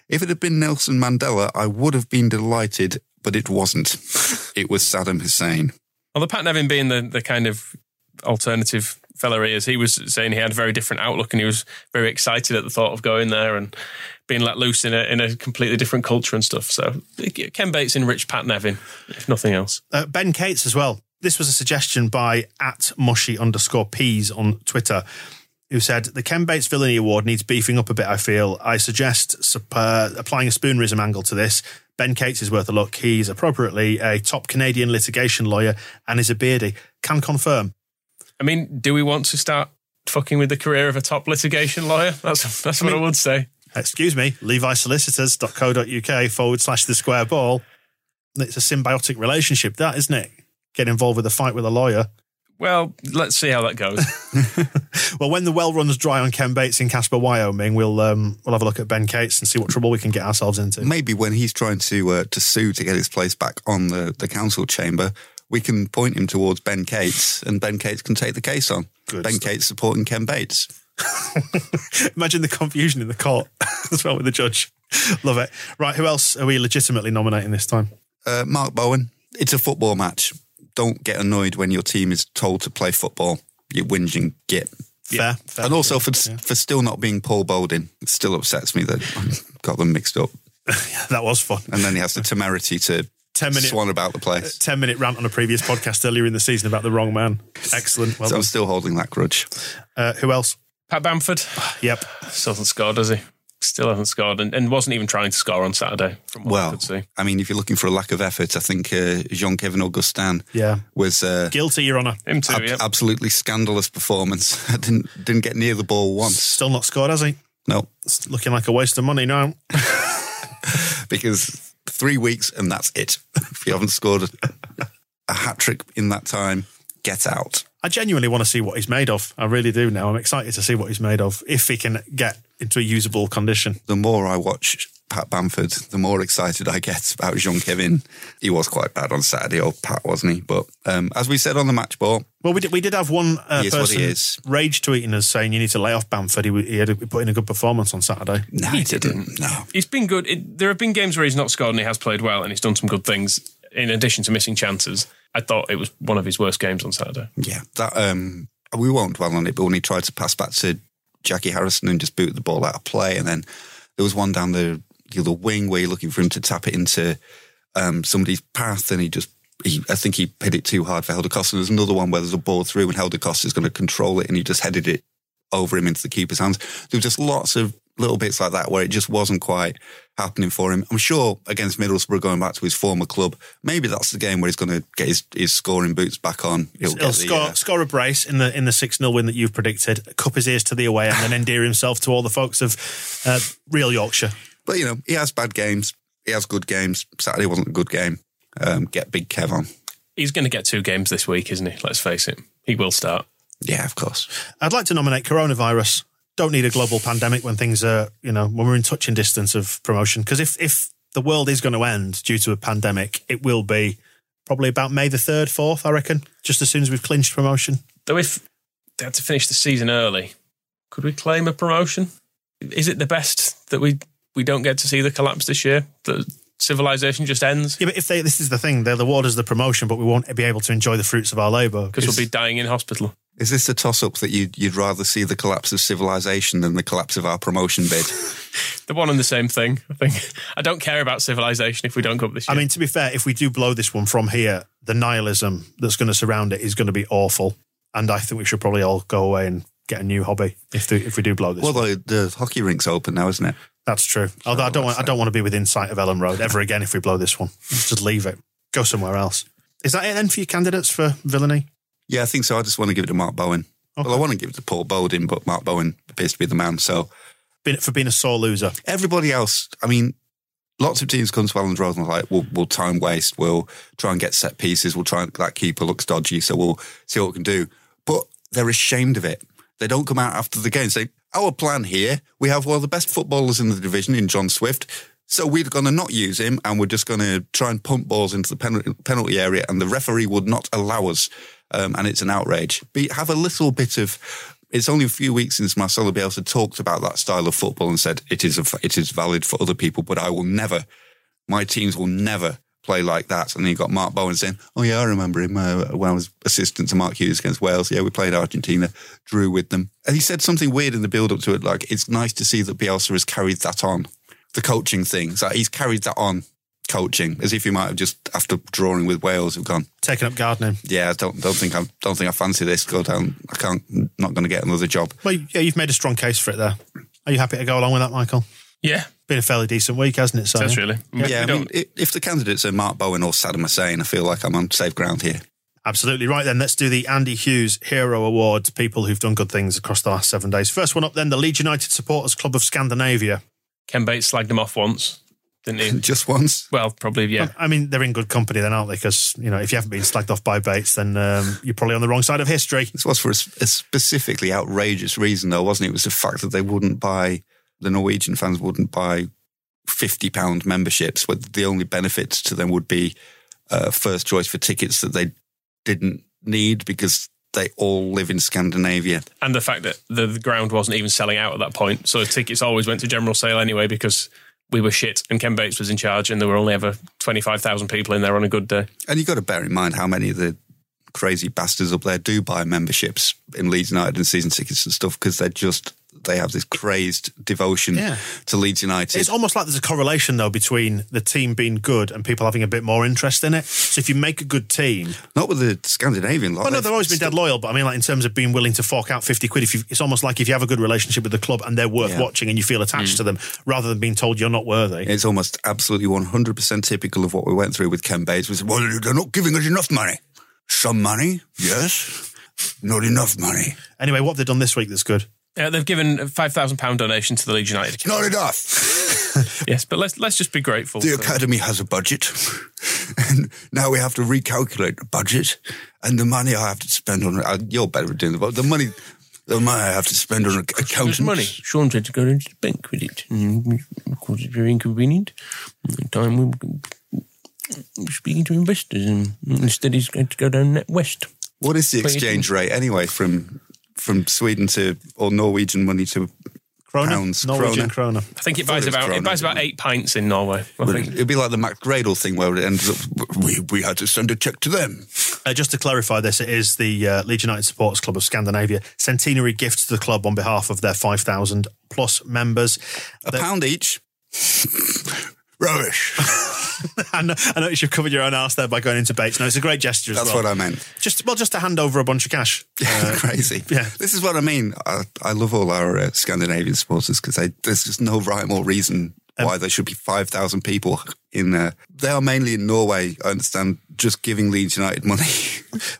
If it had been Nelson Mandela, I would have been delighted, but it wasn't. it was Saddam Hussein." Although Pat Nevin being the, the kind of alternative fella he is, he was saying he had a very different outlook and he was very excited at the thought of going there and being let loose in a in a completely different culture and stuff. So Ken Bates enriched Pat Nevin, if nothing else. Uh, ben Cates as well. This was a suggestion by at mushy underscore peas on Twitter, who said the Ken Bates Villainy Award needs beefing up a bit. I feel. I suggest sup- uh, applying a spoonerism angle to this. Ben Cates is worth a look. He's appropriately a top Canadian litigation lawyer and is a beardy. Can confirm. I mean, do we want to start fucking with the career of a top litigation lawyer? That's that's what I would say. Excuse me, levisolicitors.co.uk forward slash the square ball. It's a symbiotic relationship, that isn't it? Get involved with a fight with a lawyer. Well, let's see how that goes. Well, when the well runs dry on Ken Bates in Casper, Wyoming, we'll um, we'll have a look at Ben Cates and see what trouble we can get ourselves into. Maybe when he's trying to uh, to sue to get his place back on the, the council chamber, we can point him towards Ben Cates, and Ben Cates can take the case on. Good ben stuff. Cates supporting Ken Bates. Imagine the confusion in the court as well with the judge. Love it. Right, who else are we legitimately nominating this time? Uh, Mark Bowen. It's a football match. Don't get annoyed when your team is told to play football. You whinging git. Fair. fair. And also for for still not being Paul Bowden, it still upsets me that I got them mixed up. that was fun. And then he has the temerity to 10 minute- swan about the place. 10 minute rant on a previous podcast earlier in the season about the wrong man. Excellent. Well so I'm still holding that grudge. Uh, who else? Pat Bamford Yep. still hasn't scored, does he? Still hasn't scored, and, and wasn't even trying to score on Saturday. From what I Well, could see. I mean, if you're looking for a lack of effort, I think uh, Jean Kevin Augustin Yeah. was uh, Guilty, Your Honour. Him too. ab- yeah. absolutely scandalous performance. didn't didn't get near the ball once. Still not scored, has he? No, It's looking like a waste of money now. because three weeks and that's it. if you haven't scored a, a hat trick in that time, get out. I genuinely want to see what he's made of. I really do now. I'm excited to see what he's made of if he can get into a usable condition. The more I watch Pat Bamford, the more excited I get about Jean Kevin. He was quite bad on Saturday, old Pat, wasn't he? But um, as we said on the match ball, Well, we did, we did have one uh, He is what person he is. rage tweeting us saying you need to lay off Bamford. He, he had a, he put in a good performance on Saturday. no, he didn't. No. He's been good. It, there have been games where he's not scored and he has played well and he's done some good things in addition to missing chances. I thought it was one of his worst games on Saturday. Yeah, that um, we won't dwell on it. But when he tried to pass back to Jackie Harrison and just boot the ball out of play, and then there was one down the the wing where you're looking for him to tap it into um, somebody's path, and he just. He, I think he hit it too hard for Helder Costa. There's another one where there's a ball through and Helder Costa is going to control it, and he just headed it over him into the keeper's hands. There were just lots of little bits like that where it just wasn't quite happening for him. I'm sure against Middlesbrough, going back to his former club, maybe that's the game where he's going to get his, his scoring boots back on. He'll, He'll get the, score, uh, score a brace in the in the six 0 win that you've predicted. Cup his ears to the away and then endear himself to all the folks of uh, real Yorkshire. But you know, he has bad games. He has good games. Saturday wasn't a good game. Um, get Big Kev on. He's going to get two games this week, isn't he? Let's face it. He will start. Yeah, of course. I'd like to nominate coronavirus. Don't need a global pandemic when things are, you know, when we're in touching distance of promotion. Because if, if the world is going to end due to a pandemic, it will be probably about May the 3rd, 4th, I reckon, just as soon as we've clinched promotion. Though if they had to finish the season early, could we claim a promotion? Is it the best that we we don't get to see the collapse this year. The civilization just ends Yeah, but if they, this is the thing, they'll award us the promotion, but we won't be able to enjoy the fruits of our labour. because we'll be dying in hospital. Is this a toss up that you'd, you'd rather see the collapse of civilization than the collapse of our promotion bid? The one and the same thing. I think I don't care about civilization if we don't go up this year. I mean, to be fair, if we do blow this one from here, the nihilism that's going to surround it is going to be awful. And I think we should probably all go away and get a new hobby if the, if we do blow this. well, one. the, the hockey rink's open now, isn't it? That's true. Although I don't want I don't want to be within sight of Elland Road ever again if we blow this one. Just leave it. Go somewhere else. Is that it then for your candidates for villainy? Yeah, I think so. I just want to give it to Mark Bowen. Well, I want to give it to Paul Bowden, but Mark Bowen appears to be the man. So for being a sore loser. everybody else, I mean, lots of teams come to Elland's Road and like, we'll, we'll time waste, we'll try and get set pieces, we'll try and, that keeper looks dodgy, so we'll see what we can do. But they're ashamed of it. They don't come out after the game and say, our plan here, we have one of the best footballers in the division in John Swift. So we're going to not use him and we're just going to try and pump balls into the penalty, penalty area and the referee would not allow us. Um, and it's an outrage. But have a little bit of, it's only a few weeks since Marcelo Bielsa talked about that style of football and said it is, a, it is valid for other people, but I will never, my teams will never play like that. And then you got Mark Bowen saying, oh yeah, I remember him uh, when I was assistant to Mark Hughes against Wales. Yeah, we played Argentina, drew with them. And he said something weird in the build up to it, like it's nice to see that Bielsa has carried that on. The coaching thing. It's like he's carried that on coaching, as if he might have just after drawing with Wales have gone, Taking up gardening. yeah, I don't don't think I don't think I fancy this. Go down. I can't. Not going to get another job. Well, yeah, you've made a strong case for it there. Are you happy to go along with that, Michael? yeah, Been a fairly decent week, hasn't it? So, that's really. Yeah, We I mean, if the candidates are Mark Bowen or Saddam Hussein, I feel like I'm on safe ground here. Absolutely right. Then let's do the Andy Hughes Hero Award. People who've done good things across the last seven days. First one up, then the Leeds United Supporters Club of Scandinavia. Ken Bates slagged him off once, didn't he? Just once. well, probably yeah. I mean, they're in good company then, aren't they? Because you know, if you haven't been slagged off by Bates, then um, you're probably on the wrong side of history. This was for a specifically outrageous reason, though, wasn't it? It was the fact that they wouldn't buy, the Norwegian fans wouldn't buy £50 memberships, where the only benefits to them would be uh, first choice for tickets that they didn't need because they all live in Scandinavia. and the fact that the, the ground wasn't even selling out at that point. So tickets always went to general sale anyway because we were shit and Ken Bates was in charge and there were only ever 25,000 people in there on a good day. And you've got to bear in mind how many of the crazy bastards up there do buy memberships in Leeds United and season tickets and stuff because they're just, they have this crazed devotion Yeah. to Leeds United. It's almost like there's a correlation though between the team being good and people having a bit more interest in it. So if you make a good team, Not with the Scandinavian lot. well, no, they've always been dead loyal, but I mean, like in terms of being willing to fork out fifty quid, if you, it's almost like if you have a good relationship with the club and they're worth Yeah. watching and you feel attached mm. to them, rather than being told you're not worthy. It's almost absolutely 100% typical of what we went through with Ken Bates. We said, well, they're not giving us enough money. Some money, yes. Not enough money. Anyway, what have they done this week that's good? Uh, they've given a £5,000 donation to the Leeds United. Not enough. Yes, but let's let's just be grateful. The academy has a budget, and now we have to recalculate the budget and the money I have to spend on. Uh, you're better at doing the budget. The money, the money I have to spend on accountants. Money. Sean had to go into the bank with it. And of course, it's very inconvenient. The time we were speaking to investors, and instead he's going to go down NatWest. What is the What do you exchange rate anyway from from Sweden to or Norwegian money to Krona? Pounds, Norwegian krona. krona. I think it thought buys it was about it buys about eight pints in Norway. I think. it'd be like the Mac Gradle thing where it ends up, we, we had to send a check to them. Uh, just to clarify this, it is the uh, Leeds United Supporters Club of Scandinavia centenary gift to the club on behalf of their 5,000 plus members. A They- pound each. Rubbish. I, know, I noticed you've covered your own arse there by going into Bates. No, it's a great gesture as That's well. what I meant. Just well, just to hand over a bunch of cash. Uh, Crazy. yeah. This is what I mean. I, I love all our uh, Scandinavian supporters because there's just no rhyme or reason Um, why there should be 5,000 people in there. They are mainly in Norway, I understand, just giving Leeds United money.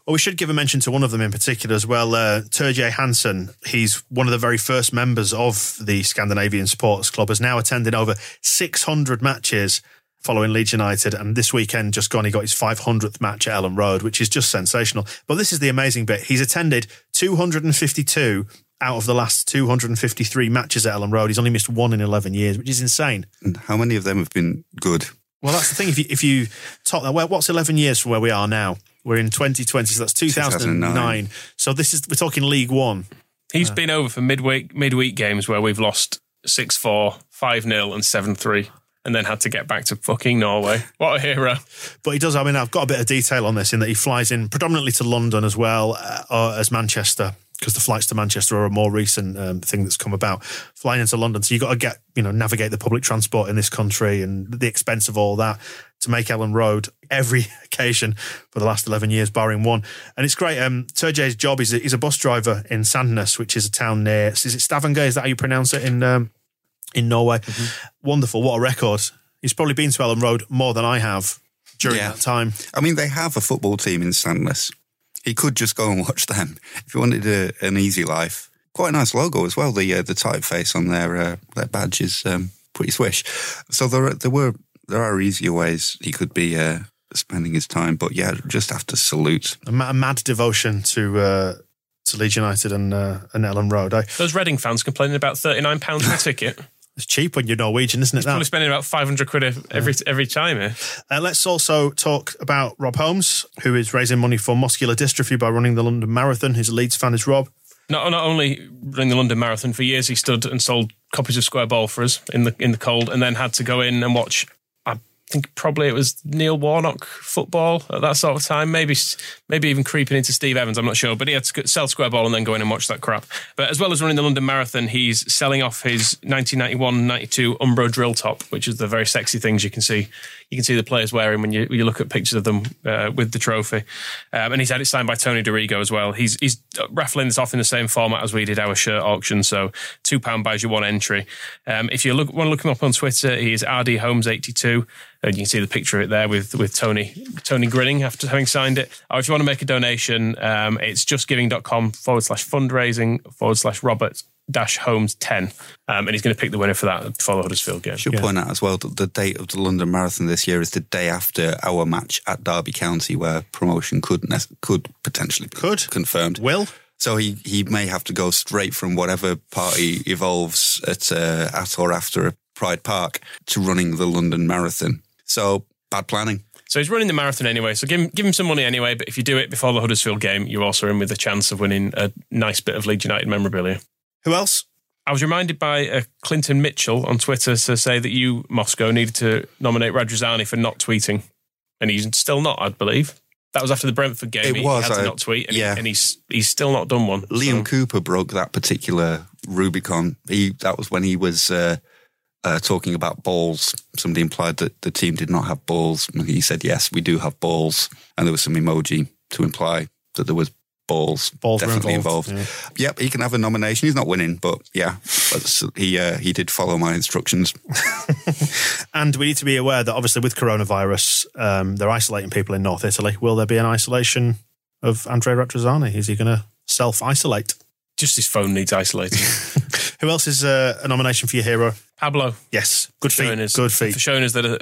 Well, we should give a mention to one of them in particular as well. Uh, Turjay Hansen, he's one of the very first members of the Scandinavian Supporters Club, has now attended over 600 matches following Leeds United. And this weekend, just gone, he got his 500th match at Elland Road, which is just sensational. But this is the amazing bit. He's attended 252 out of the last 253 matches at Elland Road. He's only missed one in 11 years, which is insane. and how many of them have been good? Well, that's the thing. If you, if you top that, well, what's 11 years from where we are now? We're in 2020, so that's 2009. 2009. So this is, we're talking League One. He's been over for midweek midweek games where we've lost 6 4, 5 0, and 7 3. And then had to get back to fucking Norway. What a hero. But he does. I mean, I've got a bit of detail on this in that he flies in predominantly to London as well uh, or as Manchester because the flights to Manchester are a more recent um, thing that's come about. Flying into London, so you got to get you know navigate the public transport in this country and the expense of all that to make Elland Road every occasion for the last eleven years, barring one. And it's great. Um, job is he's a bus driver in Sandnes, which is a town near. Is it Stavanger? Is that how you pronounce it in um, in Norway? Wonderful. What a record. He's probably been to Elland Road more than I have during Yeah. that time. I mean, they have a football team in Sandnes. He could just go and watch them if he wanted a, an easy life. Quite a nice logo as well. The uh, the typeface on their uh, their badge is um, pretty swish. So there are, there were there are easier ways he could be uh, spending his time. But yeah, just have to salute. a, ma- a mad devotion to uh, to Leeds United and uh, and Elland Road. I, Those Reading fans complaining about £39 for a ticket. it's cheap when you're Norwegian, isn't it? Probably spending about 500 quid ev- every every time here. Uh, let's also talk about Rob Holmes, who is raising money for muscular dystrophy by running the London Marathon. His Leeds fan, is Rob. Not, not only running the London Marathon, for years he stood and sold copies of Square Ball for us in the in the cold, and then had to go in and watch. I think probably it was Neil Warnock football at that sort of time. Maybe maybe even creeping into Steve Evans. I'm not sure, but he had to sell Square Ball and then go in and watch that crap. But as well as running the London Marathon, he's selling off his 1991-92 Umbro drill top, which is the very sexy things you can see. You can see the players wearing when you when you look at pictures of them uh, with the trophy. Um, and he's had it signed by Tony Dorigo as well. He's he's raffling this off in the same format as we did our shirt auction. So two pound buys you one entry. Um, if you look want to look him up on Twitter, he is RD Holmes eighty two. And you can see the picture of it there with with Tony Tony grinning after having signed it. Or if you want to make a donation, um, it's justgiving.com forward slash fundraising forward slash Robert dash Holmes ten. Um, and he's going to pick the winner for that for the Huddersfield game. Should point out as well that the date of the London Marathon this year is the day after our match at Derby County, where promotion could ne- could potentially be Could. confirmed. Will? So he, he may have to go straight from whatever party evolves at uh, at or after Pride Park to running the London Marathon. So bad planning. So he's running the marathon anyway. So give him, give him some money anyway. But if you do it before the Huddersfield game, you're also in with a chance of winning a nice bit of Leeds United memorabilia. Who else? I was reminded by uh, Clinton Mitchell on Twitter to say that you, Moscow, needed to nominate Radrizzani for not tweeting. And he's still not, I believe. That was after the Brentford game. It he, was, he had to not tweet. And, he- yeah. and he's he's still not done one. Liam So- Cooper broke that particular Rubicon. He that was when he was uh, uh, talking about balls. Somebody implied that the team did not have balls. And he said, "Yes, we do have balls," and there was some emoji to imply that there was balls, Balls were definitely involved, involved. Yep, he can have a nomination. He's not winning, but yeah, but he uh, he did follow my instructions. And we need to be aware that obviously with coronavirus, um, they're isolating people in North Italy. Will there be an isolation of Andrea Radrizzani? Is he going to self isolate? Just his phone needs isolating. Who else is uh, a nomination for your hero? Pablo. Yes, good showing feet. us, Good For feet. showing us that uh,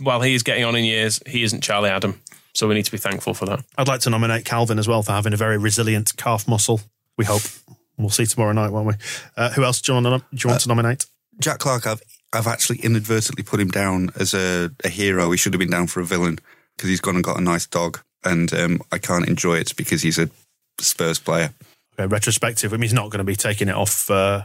while he is getting on in years, he isn't Charlie Adam. So we need to be thankful for that. I'd like to nominate Calvin as well for having a very resilient calf muscle. We hope. We'll see tomorrow night, won't we? Uh, who else do you want to, do you want to nominate? Jack Clark, I've I've actually inadvertently put him down as a, a hero. He should have been down for a villain because he's gone and got a nice dog, and um, I can't enjoy it because he's a Spurs player. Okay, retrospective. I mean, he's not going to be taking it off. Uh,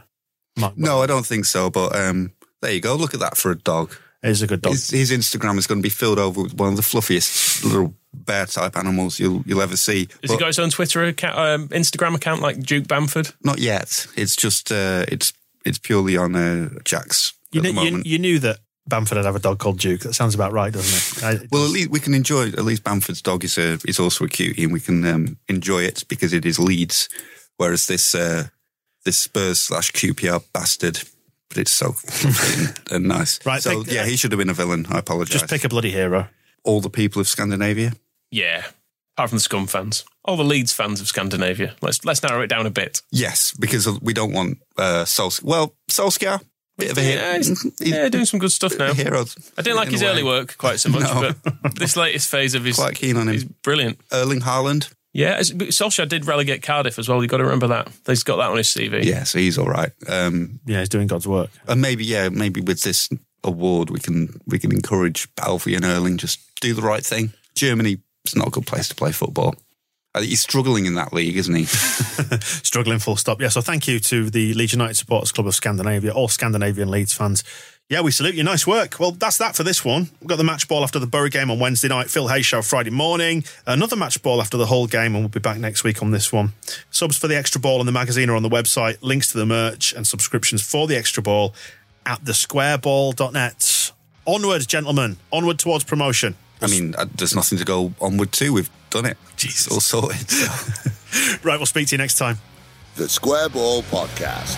Mark No, I don't think so. But um, there you go. Look at that for a dog. He's a good dog. His, his Instagram is going to be filled over with one of the fluffiest little bear type animals you'll you'll ever see. Has he got his own Twitter account, um, Instagram account like Duke Bamford? Not yet. It's just uh, it's it's purely on uh, Jack's You, at kn- the you, moment. you knew that Bamford would have a dog called Duke. That sounds about right, doesn't it? I, well, at least we can enjoy. At least Bamford's dog is a is also a cutie, and we can um, enjoy it because it is Leeds. Whereas this uh, this Spurs slash QPR bastard, but it's so fluffy and, and nice. Right, So pick- yeah, he should have been a villain. I apologise. just pick a bloody hero. all the people of Scandinavia. Yeah. Apart from the Scum fans. All the Leeds fans of Scandinavia. Let's let's narrow it down a bit. Yes, because we don't want uh, Solskjaer. Well, Solskjaer, bit of a hero. Yeah, he's, yeah, doing some good stuff now. a hero. I didn't like his early work quite so much, No. but this latest phase of his Quite keen on him. He's brilliant. Erling Haaland. Yeah, as- Solskjaer did relegate Cardiff as well. You've got to remember that. He's got that on his CV. Yeah, so he's all right. Um, Yeah, he's doing God's work. and maybe, yeah, maybe with this award, we can we can encourage Alfie and Erling just do the right thing. Germany is not a good place to play football. He's struggling in that league, isn't he? Struggling full stop. Yeah, so thank you to the Leeds United Supporters Club of Scandinavia, all Scandinavian Leeds fans. Yeah, we salute you. Nice work. Well, that's that for this one. We've got the match ball after the Borough game on Wednesday night. Phil Hay's show Friday morning. Another match ball after the Hull game, and we'll be back next week on this one. Subs for the extra ball in the magazine are on the website. Links to the merch and subscriptions for the extra ball at thesquareball.net. Onward, gentlemen. Onward towards promotion. I mean, uh, there's nothing to go onward to. We've done it. Jesus. It's all sorted. so. Right, we'll speak to you next time. The Square Ball Podcast.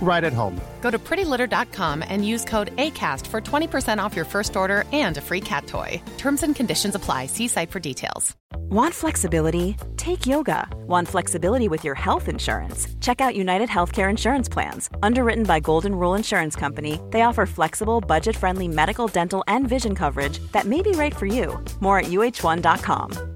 right at home. Go to prettylitter.com and use code ACAST for 20% off your first order and a free cat toy. Terms and conditions apply. See site for details. Want flexibility? Take yoga. Want flexibility with your health insurance? Check out United Healthcare Insurance Plans. Underwritten by Golden Rule Insurance Company, they offer flexible, budget friendly medical, dental, and vision coverage that may be right for you. More at uh1.com.